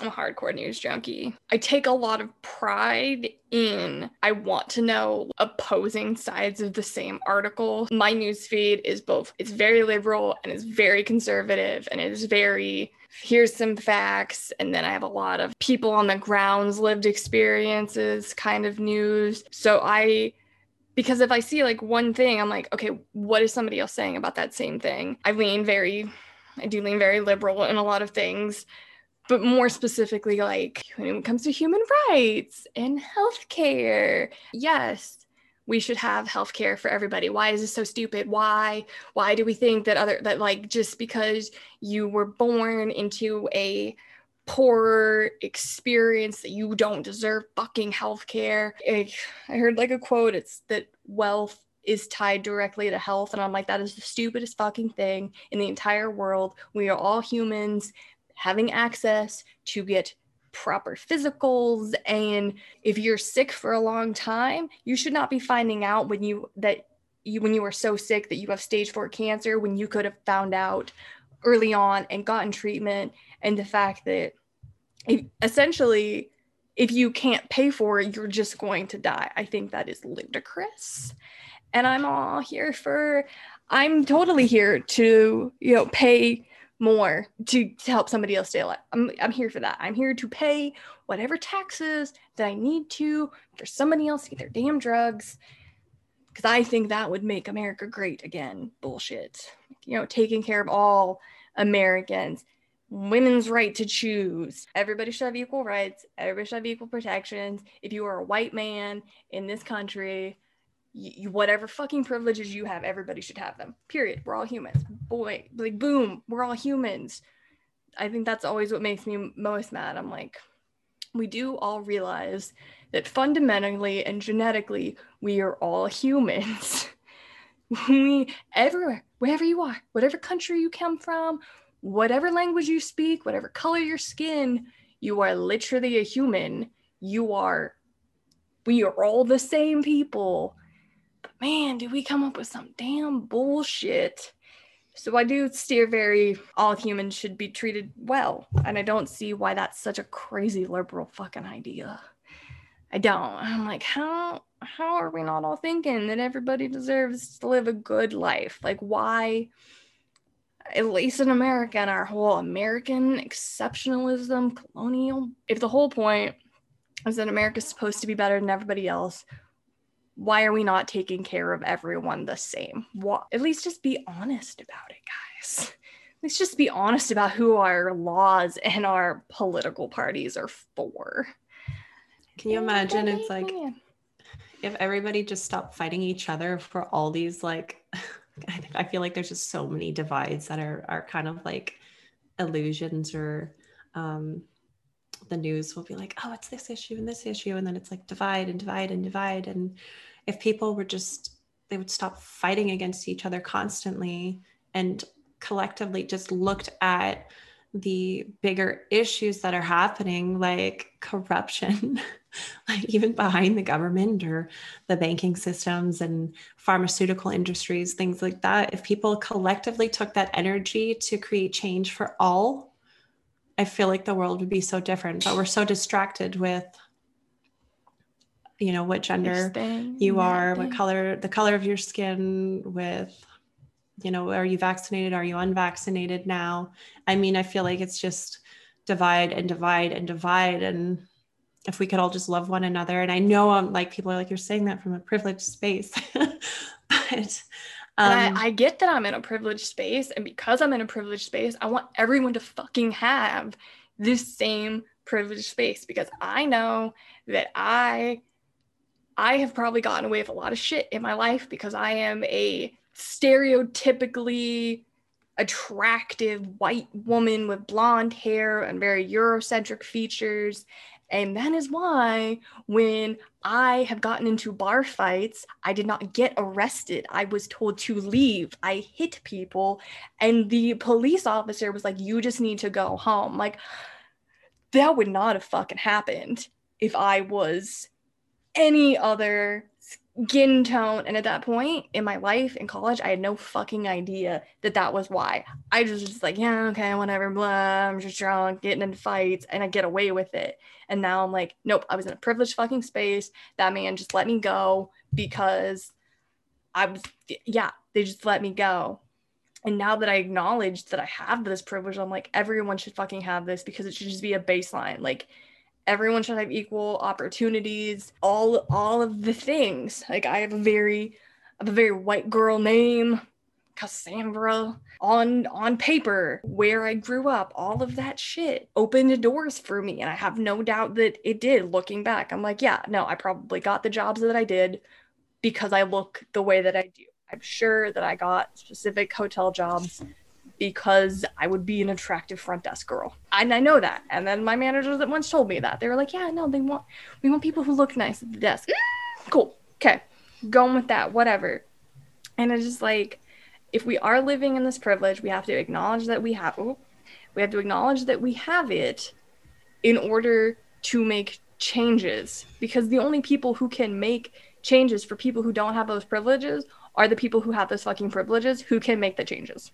I'm a hardcore news junkie. I take a lot of pride in I want to know opposing sides of the same article. My news feed is both it's very liberal and it's very conservative and it is very here's some facts and then I have a lot of people on the grounds lived experiences kind of news. So I because if I see like one thing, I'm like, okay, what is somebody else saying about that same thing? I lean very I do lean very liberal in a lot of things but more specifically, like when it comes to human rights and healthcare, yes, we should have healthcare for everybody. Why is this so stupid? Why? Why do we think that other that like just because you were born into a poor experience that you don't deserve fucking healthcare? I, I heard like a quote. It's that wealth is tied directly to health. And I'm like, that is the stupidest fucking thing in the entire world. We are all humans having access to get proper physicals. And if you're sick for a long time you should not be finding out when you that you when you were so sick that you have stage 4 cancer when you could have found out early on and gotten treatment. And the fact that if, essentially if you can't pay for it you're just going to die. I think that is ludicrous. And i'm all here for i'm totally here to you know pay more to, to help somebody else stay alive. I'm, I'm here for that. I'm here to pay whatever taxes that I need to for somebody else to get their damn drugs. Because I think that would make America great again. Bullshit. You know, taking care of all Americans, women's right to choose. Everybody should have equal rights. Everybody should have equal protections. If you are a white man in this country, you, whatever fucking privileges you have, everybody should have them. Period. We're all humans. Boy, like boom, we're all humans. I think that's always what makes me most mad. I'm like, we do all realize that fundamentally and genetically, we are all humans. we everywhere, wherever you are, whatever country you come from, whatever language you speak, whatever color your skin, you are literally a human. You are, we are all the same people man, did we come up with some damn bullshit? So I do steer very all humans should be treated well. And I don't see why that's such a crazy liberal fucking idea. I don't. I'm like, how how are we not all thinking that everybody deserves to live a good life? Like why at least in America and our whole American exceptionalism, colonial, if the whole point is that America's supposed to be better than everybody else, why are we not taking care of everyone the same? What, at least just be honest about it, guys. Let's just be honest about who our laws and our political parties are for. Can you imagine? It's like if everybody just stopped fighting each other for all these like I feel like there's just so many divides that are are kind of like illusions or um the news will be like, oh, it's this issue and this issue. And then it's like divide and divide and divide. And if people were just, they would stop fighting against each other constantly and collectively just looked at the bigger issues that are happening, like corruption, like even behind the government or the banking systems and pharmaceutical industries, things like that, if people collectively took that energy to create change for all, I feel like the world would be so different. But we're so distracted with you know what gender you are what color the color of your skin with you know are you vaccinated are you unvaccinated now i mean i feel like it's just divide and divide and divide and if we could all just love one another and i know i'm um, like people are like you're saying that from a privileged space but um, I, I get that i'm in a privileged space and because i'm in a privileged space i want everyone to fucking have this same privileged space because i know that i i have probably gotten away with a lot of shit in my life because i am a stereotypically attractive white woman with blonde hair and very Eurocentric features. And that is why when I have gotten into bar fights, I did not get arrested. I was told to leave. I hit people, and the police officer was like, You just need to go home. Like, that would not have fucking happened if I was any other skin tone. And at that point in my life in college, I had no fucking idea that that was why. I was just like, yeah, okay, whatever, blah. I'm just drunk, getting into fights, and I get away with it. And now I'm like, nope, I was in a privileged fucking space. That man just let me go because I was, yeah, they just let me go. And now that I acknowledge that I have this privilege, I'm like, everyone should fucking have this because it should just be a baseline. Like, everyone should have equal opportunities all all of the things. Like i have a very I have a very white girl name cassandra on on paper where i grew up all of that shit opened doors for me and i have no doubt that it did looking back. I'm like yeah no i probably got the jobs that i did because i look the way that i do. I'm sure that i got specific hotel jobs because I would be an attractive front desk girl. And I know that. And then my managers at once told me that. They were like, yeah, no, they want we want people who look nice at the desk. Mm. cool. Okay. Going with that, whatever. And it's just like if we are living in this privilege, we have to acknowledge that we have oh, we have to acknowledge that we have it in order to make changes because the only people who can make changes for people who don't have those privileges are the people who have those fucking privileges who can make the changes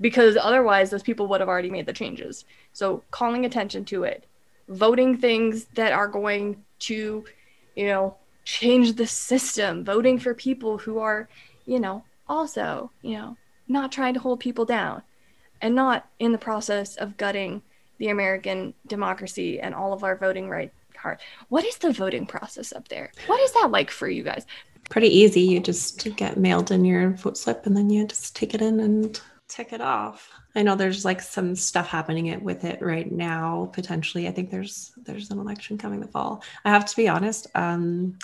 because otherwise those people would have already made the changes. So calling attention to it, voting things that are going to, you know, change the system, voting for people who are, you know, also, you know, not trying to hold people down and not in the process of gutting the American democracy and all of our voting right card. What is the voting process up there? What is that like for you guys? Pretty easy. You just get mailed in your vote slip and then you just take it in and tick it off. I know there's like some stuff happening it with it right now potentially. I think there's there's an election coming the fall. I have to be honest, um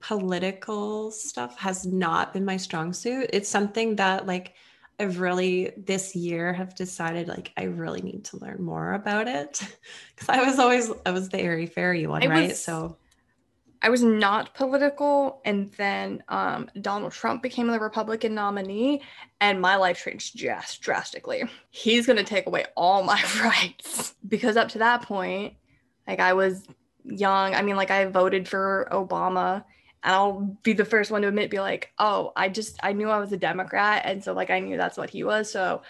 political stuff has not been my strong suit. It's something that like I've really this year have decided like I really need to learn more about it because I was always I was the airy fairy one, I right? Was, so I was not political, and then um, Donald Trump became the Republican nominee, and my life changed just drastically. He's gonna take away all my rights because up to that point, like I was young. I mean, like I voted for Obama, and I'll be the first one to admit, be like, oh, I just I knew I was a Democrat, and so like I knew that's what he was, so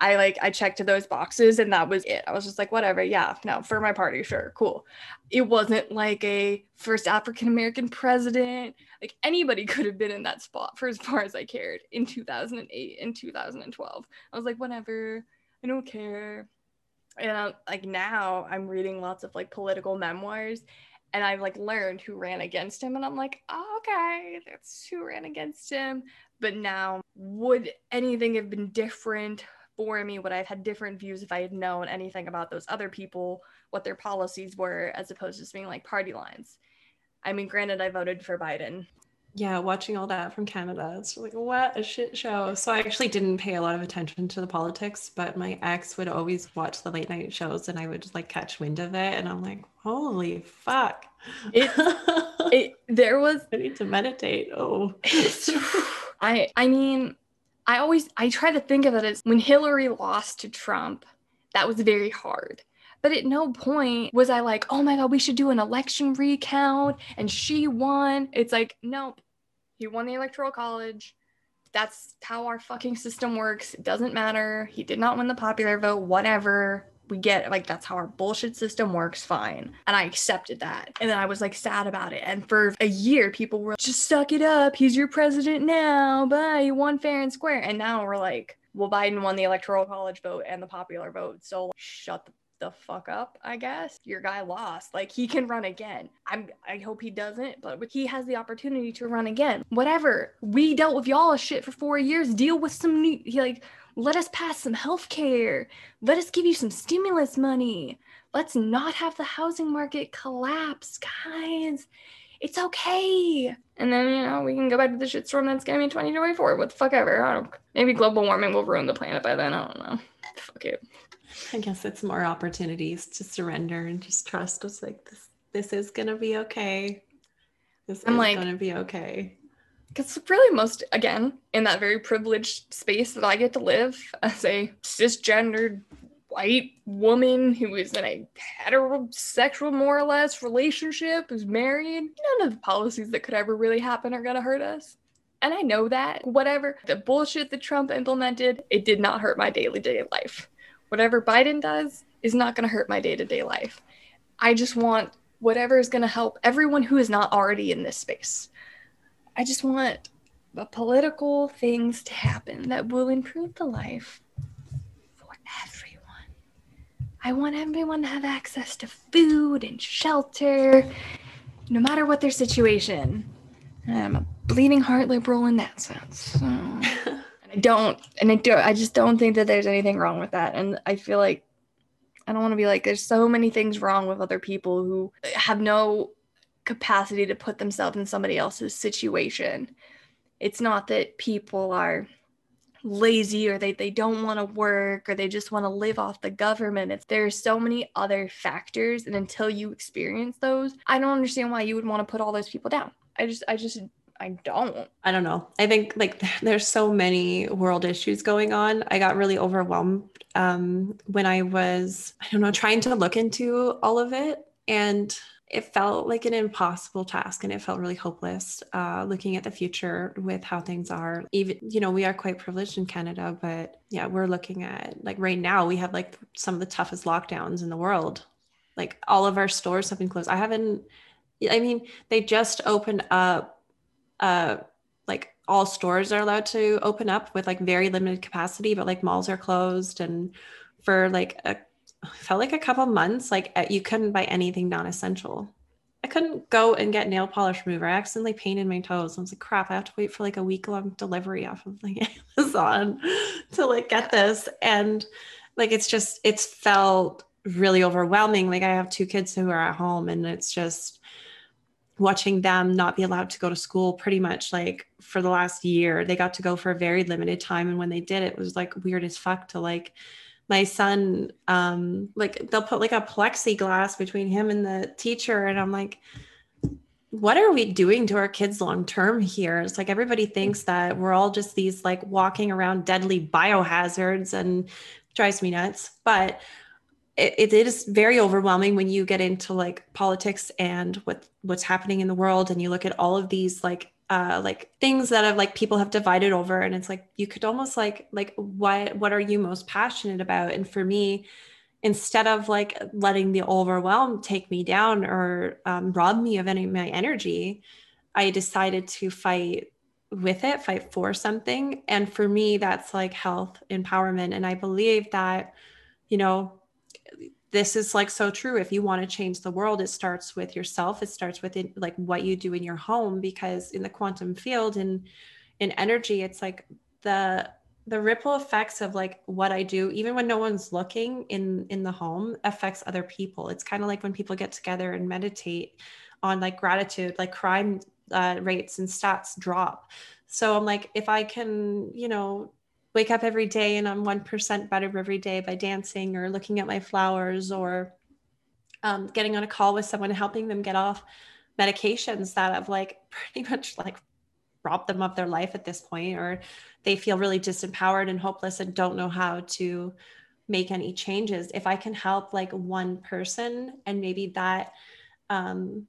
I like I checked those boxes and that was it. I was just like, whatever, yeah, no, for my party, sure, cool. It wasn't like a first African American president. Like anybody could have been in that spot for as far as I cared in 2008 and 2012. I was like, whatever, I don't care. And I'm, like now I'm reading lots of like political memoirs and I've like learned who ran against him and I'm like, oh, okay, that's who ran against him. But now would anything have been different? For me would I have had different views if I had known anything about those other people, what their policies were, as opposed to just being like party lines. I mean, granted, I voted for Biden. Yeah, watching all that from Canada, it's like what a shit show. So I actually didn't pay a lot of attention to the politics, but my ex would always watch the late night shows, and I would just like catch wind of it, and I'm like, holy fuck! It, it there was. I need to meditate. Oh, I I mean, I always I try to think of it as when Hillary lost to Trump, That was very hard. But at no point was I like, oh my God, we should do an election recount and she won. It's like, nope, he won the electoral college. That's how our fucking system works. It doesn't matter. He did not win the popular vote, whatever. We get like that's how our bullshit system works, fine. And I accepted that. And then I was like sad about it. And for a year, people were like, just suck it up. He's your president now. Bye. You won fair and square. And now we're like, well, Biden won the electoral college vote and the popular vote. So shut the the fuck up, I guess. Your guy lost. Like he can run again. I'm I hope he doesn't, but he has the opportunity to run again. Whatever. We dealt with y'all shit for 4 years. Deal with some new he like let us pass some health care. Let us give you some stimulus money. Let's not have the housing market collapse, guys. It's okay. And then, you know, we can go back to the shitstorm that's gonna be 2024. What the fuck ever. I don't maybe global warming will ruin the planet by then. I don't know. Fuck it. I guess it's more opportunities to surrender and just trust us like this this is gonna be okay. This I'm is like, gonna be okay. Because really most again, in that very privileged space that I get to live as a cisgendered white woman who is in a heterosexual more or less relationship, who's married, none of the policies that could ever really happen are gonna hurt us. And I know that. Whatever the bullshit that Trump implemented, it did not hurt my daily day life whatever Biden does is not going to hurt my day to day life. I just want whatever is going to help everyone who is not already in this space. I just want the political things to happen that will improve the life for everyone. I want everyone to have access to food and shelter, no matter what their situation. And I'm a bleeding heart liberal in that sense. So. I don't, and I do, I just don't think that there's anything wrong with that. And I feel like I don't want to be like, there's so many things wrong with other people who have no capacity to put themselves in somebody else's situation. It's not that people are lazy or they, they don't want to work or they just want to live off the government. It's there's so many other factors. And until you experience those, I don't understand why you would want to put all those people down. I just I just I don't. I don't know. I think like there's so many world issues going on. I got really overwhelmed um, when I was, I don't know, trying to look into all of it. And it felt like an impossible task and it felt really hopeless uh, looking at the future with how things are. Even, you know, we are quite privileged in Canada, but yeah, we're looking at like right now, we have like some of the toughest lockdowns in the world. Like all of our stores have been closed. I haven't, I mean, they just opened up uh, like all stores are allowed to open up with like very limited capacity, but like malls are closed. And for like a felt like a couple months, like uh, you couldn't buy anything non-essential. I couldn't go and get nail polish remover. I accidentally painted my toes. I was like, crap, I have to wait for like a week long delivery off of like Amazon to like get this. And like it's just it's felt really overwhelming. Like I have two kids who are at home and it's just watching them not be allowed to go to school pretty much like for the last year. They got to go for a very limited time. And when they did, it was like weird as fuck to like my son, um, like they'll put like a plexiglass between him and the teacher. And I'm like, what are we doing to our kids long term here? It's like everybody thinks that we're all just these like walking around deadly biohazards and drives me nuts. But it, it is very overwhelming when you get into like politics and what what's happening in the world and you look at all of these like uh, like things that have like people have divided over and it's like you could almost like like what what are you most passionate about? And for me instead of like letting the overwhelm take me down or um, rob me of any of my energy i decided to fight with it fight for something. And for me that's like health empowerment. And i believe that you know this is like so true if you want to change the world it starts with yourself it starts with it, like what you do in your home because in the quantum field and in energy it's like the the ripple effects of like what i do even when no one's looking in in the home affects other people. It's kind of like when people get together and meditate on like gratitude like crime uh, rates and stats drop. So i'm like if i can you know wake up every day and I'm 1% better every day by dancing or looking at my flowers or um, getting on a call with someone, helping them get off medications that have like pretty much like robbed them of their life at this point, or they feel really disempowered and hopeless and don't know how to make any changes. If i can help like one person and maybe that um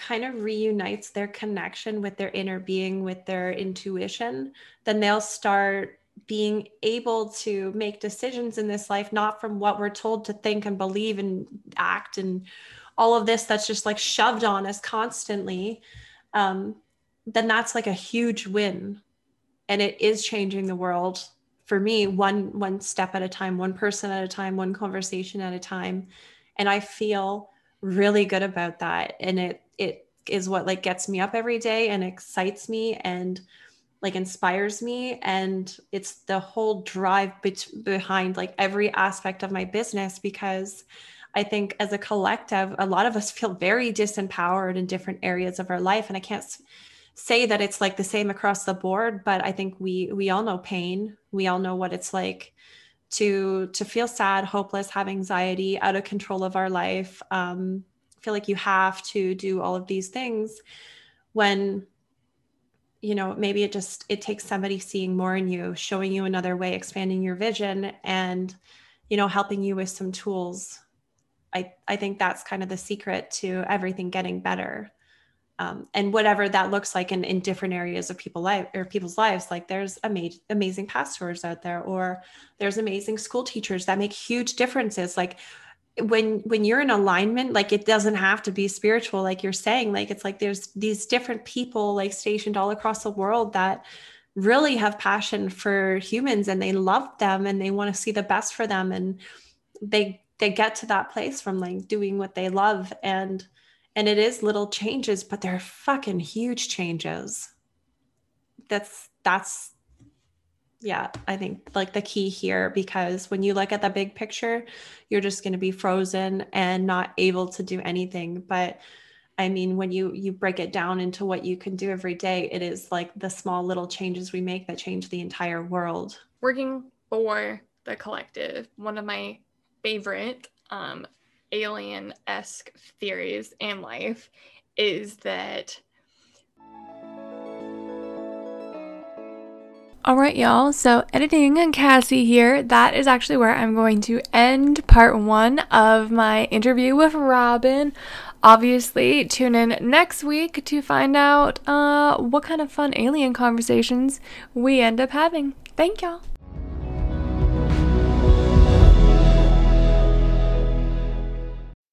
kind of reunites their connection with their inner being with their intuition then they'll start being able to make decisions in this life not from what we're told to think and believe and act and all of this that's just like shoved on us constantly um, then that's like a huge win. And it is changing the world for me one one step at a time one person at a time one conversation at a time. And i feel really good about that. And it it is what like gets me up every day and excites me and like inspires me. And it's the whole drive be- behind like every aspect of my business because i think as a collective a lot of us feel very disempowered in different areas of our life. And i can't say that it's like the same across the board but i think we we all know pain. We all know what it's like to to feel sad hopeless have anxiety out of control of our life um feel like you have to do all of these things when you know maybe it just it takes somebody seeing more in you showing you another way expanding your vision and you know helping you with some tools. I i think that's kind of the secret to everything getting better um, and whatever that looks like in, in different areas of people life or people's lives like there's ama- amazing pastors out there or there's amazing school teachers that make huge differences. Like when when you're in alignment like it doesn't have to be spiritual like you're saying like it's like there's these different people like stationed all across the world that really have passion for humans and they love them and they want to see the best for them and they they get to that place from like doing what they love and and it is little changes but they're fucking huge changes that's that's yeah, I think like the key here because when you look at the big picture, you're just going to be frozen and not able to do anything. But I mean, when you you break it down into what you can do every day, it is like the small little changes we make that change the entire world. Working for the collective, one of my favorite um, alien esque theories in life is that All right, y'all. So, editing and Cassie here. That is actually where I'm going to end part one of my interview with Robyn. Obviously, tune in next week to find out uh, what kind of fun alien conversations we end up having. Thank y'all.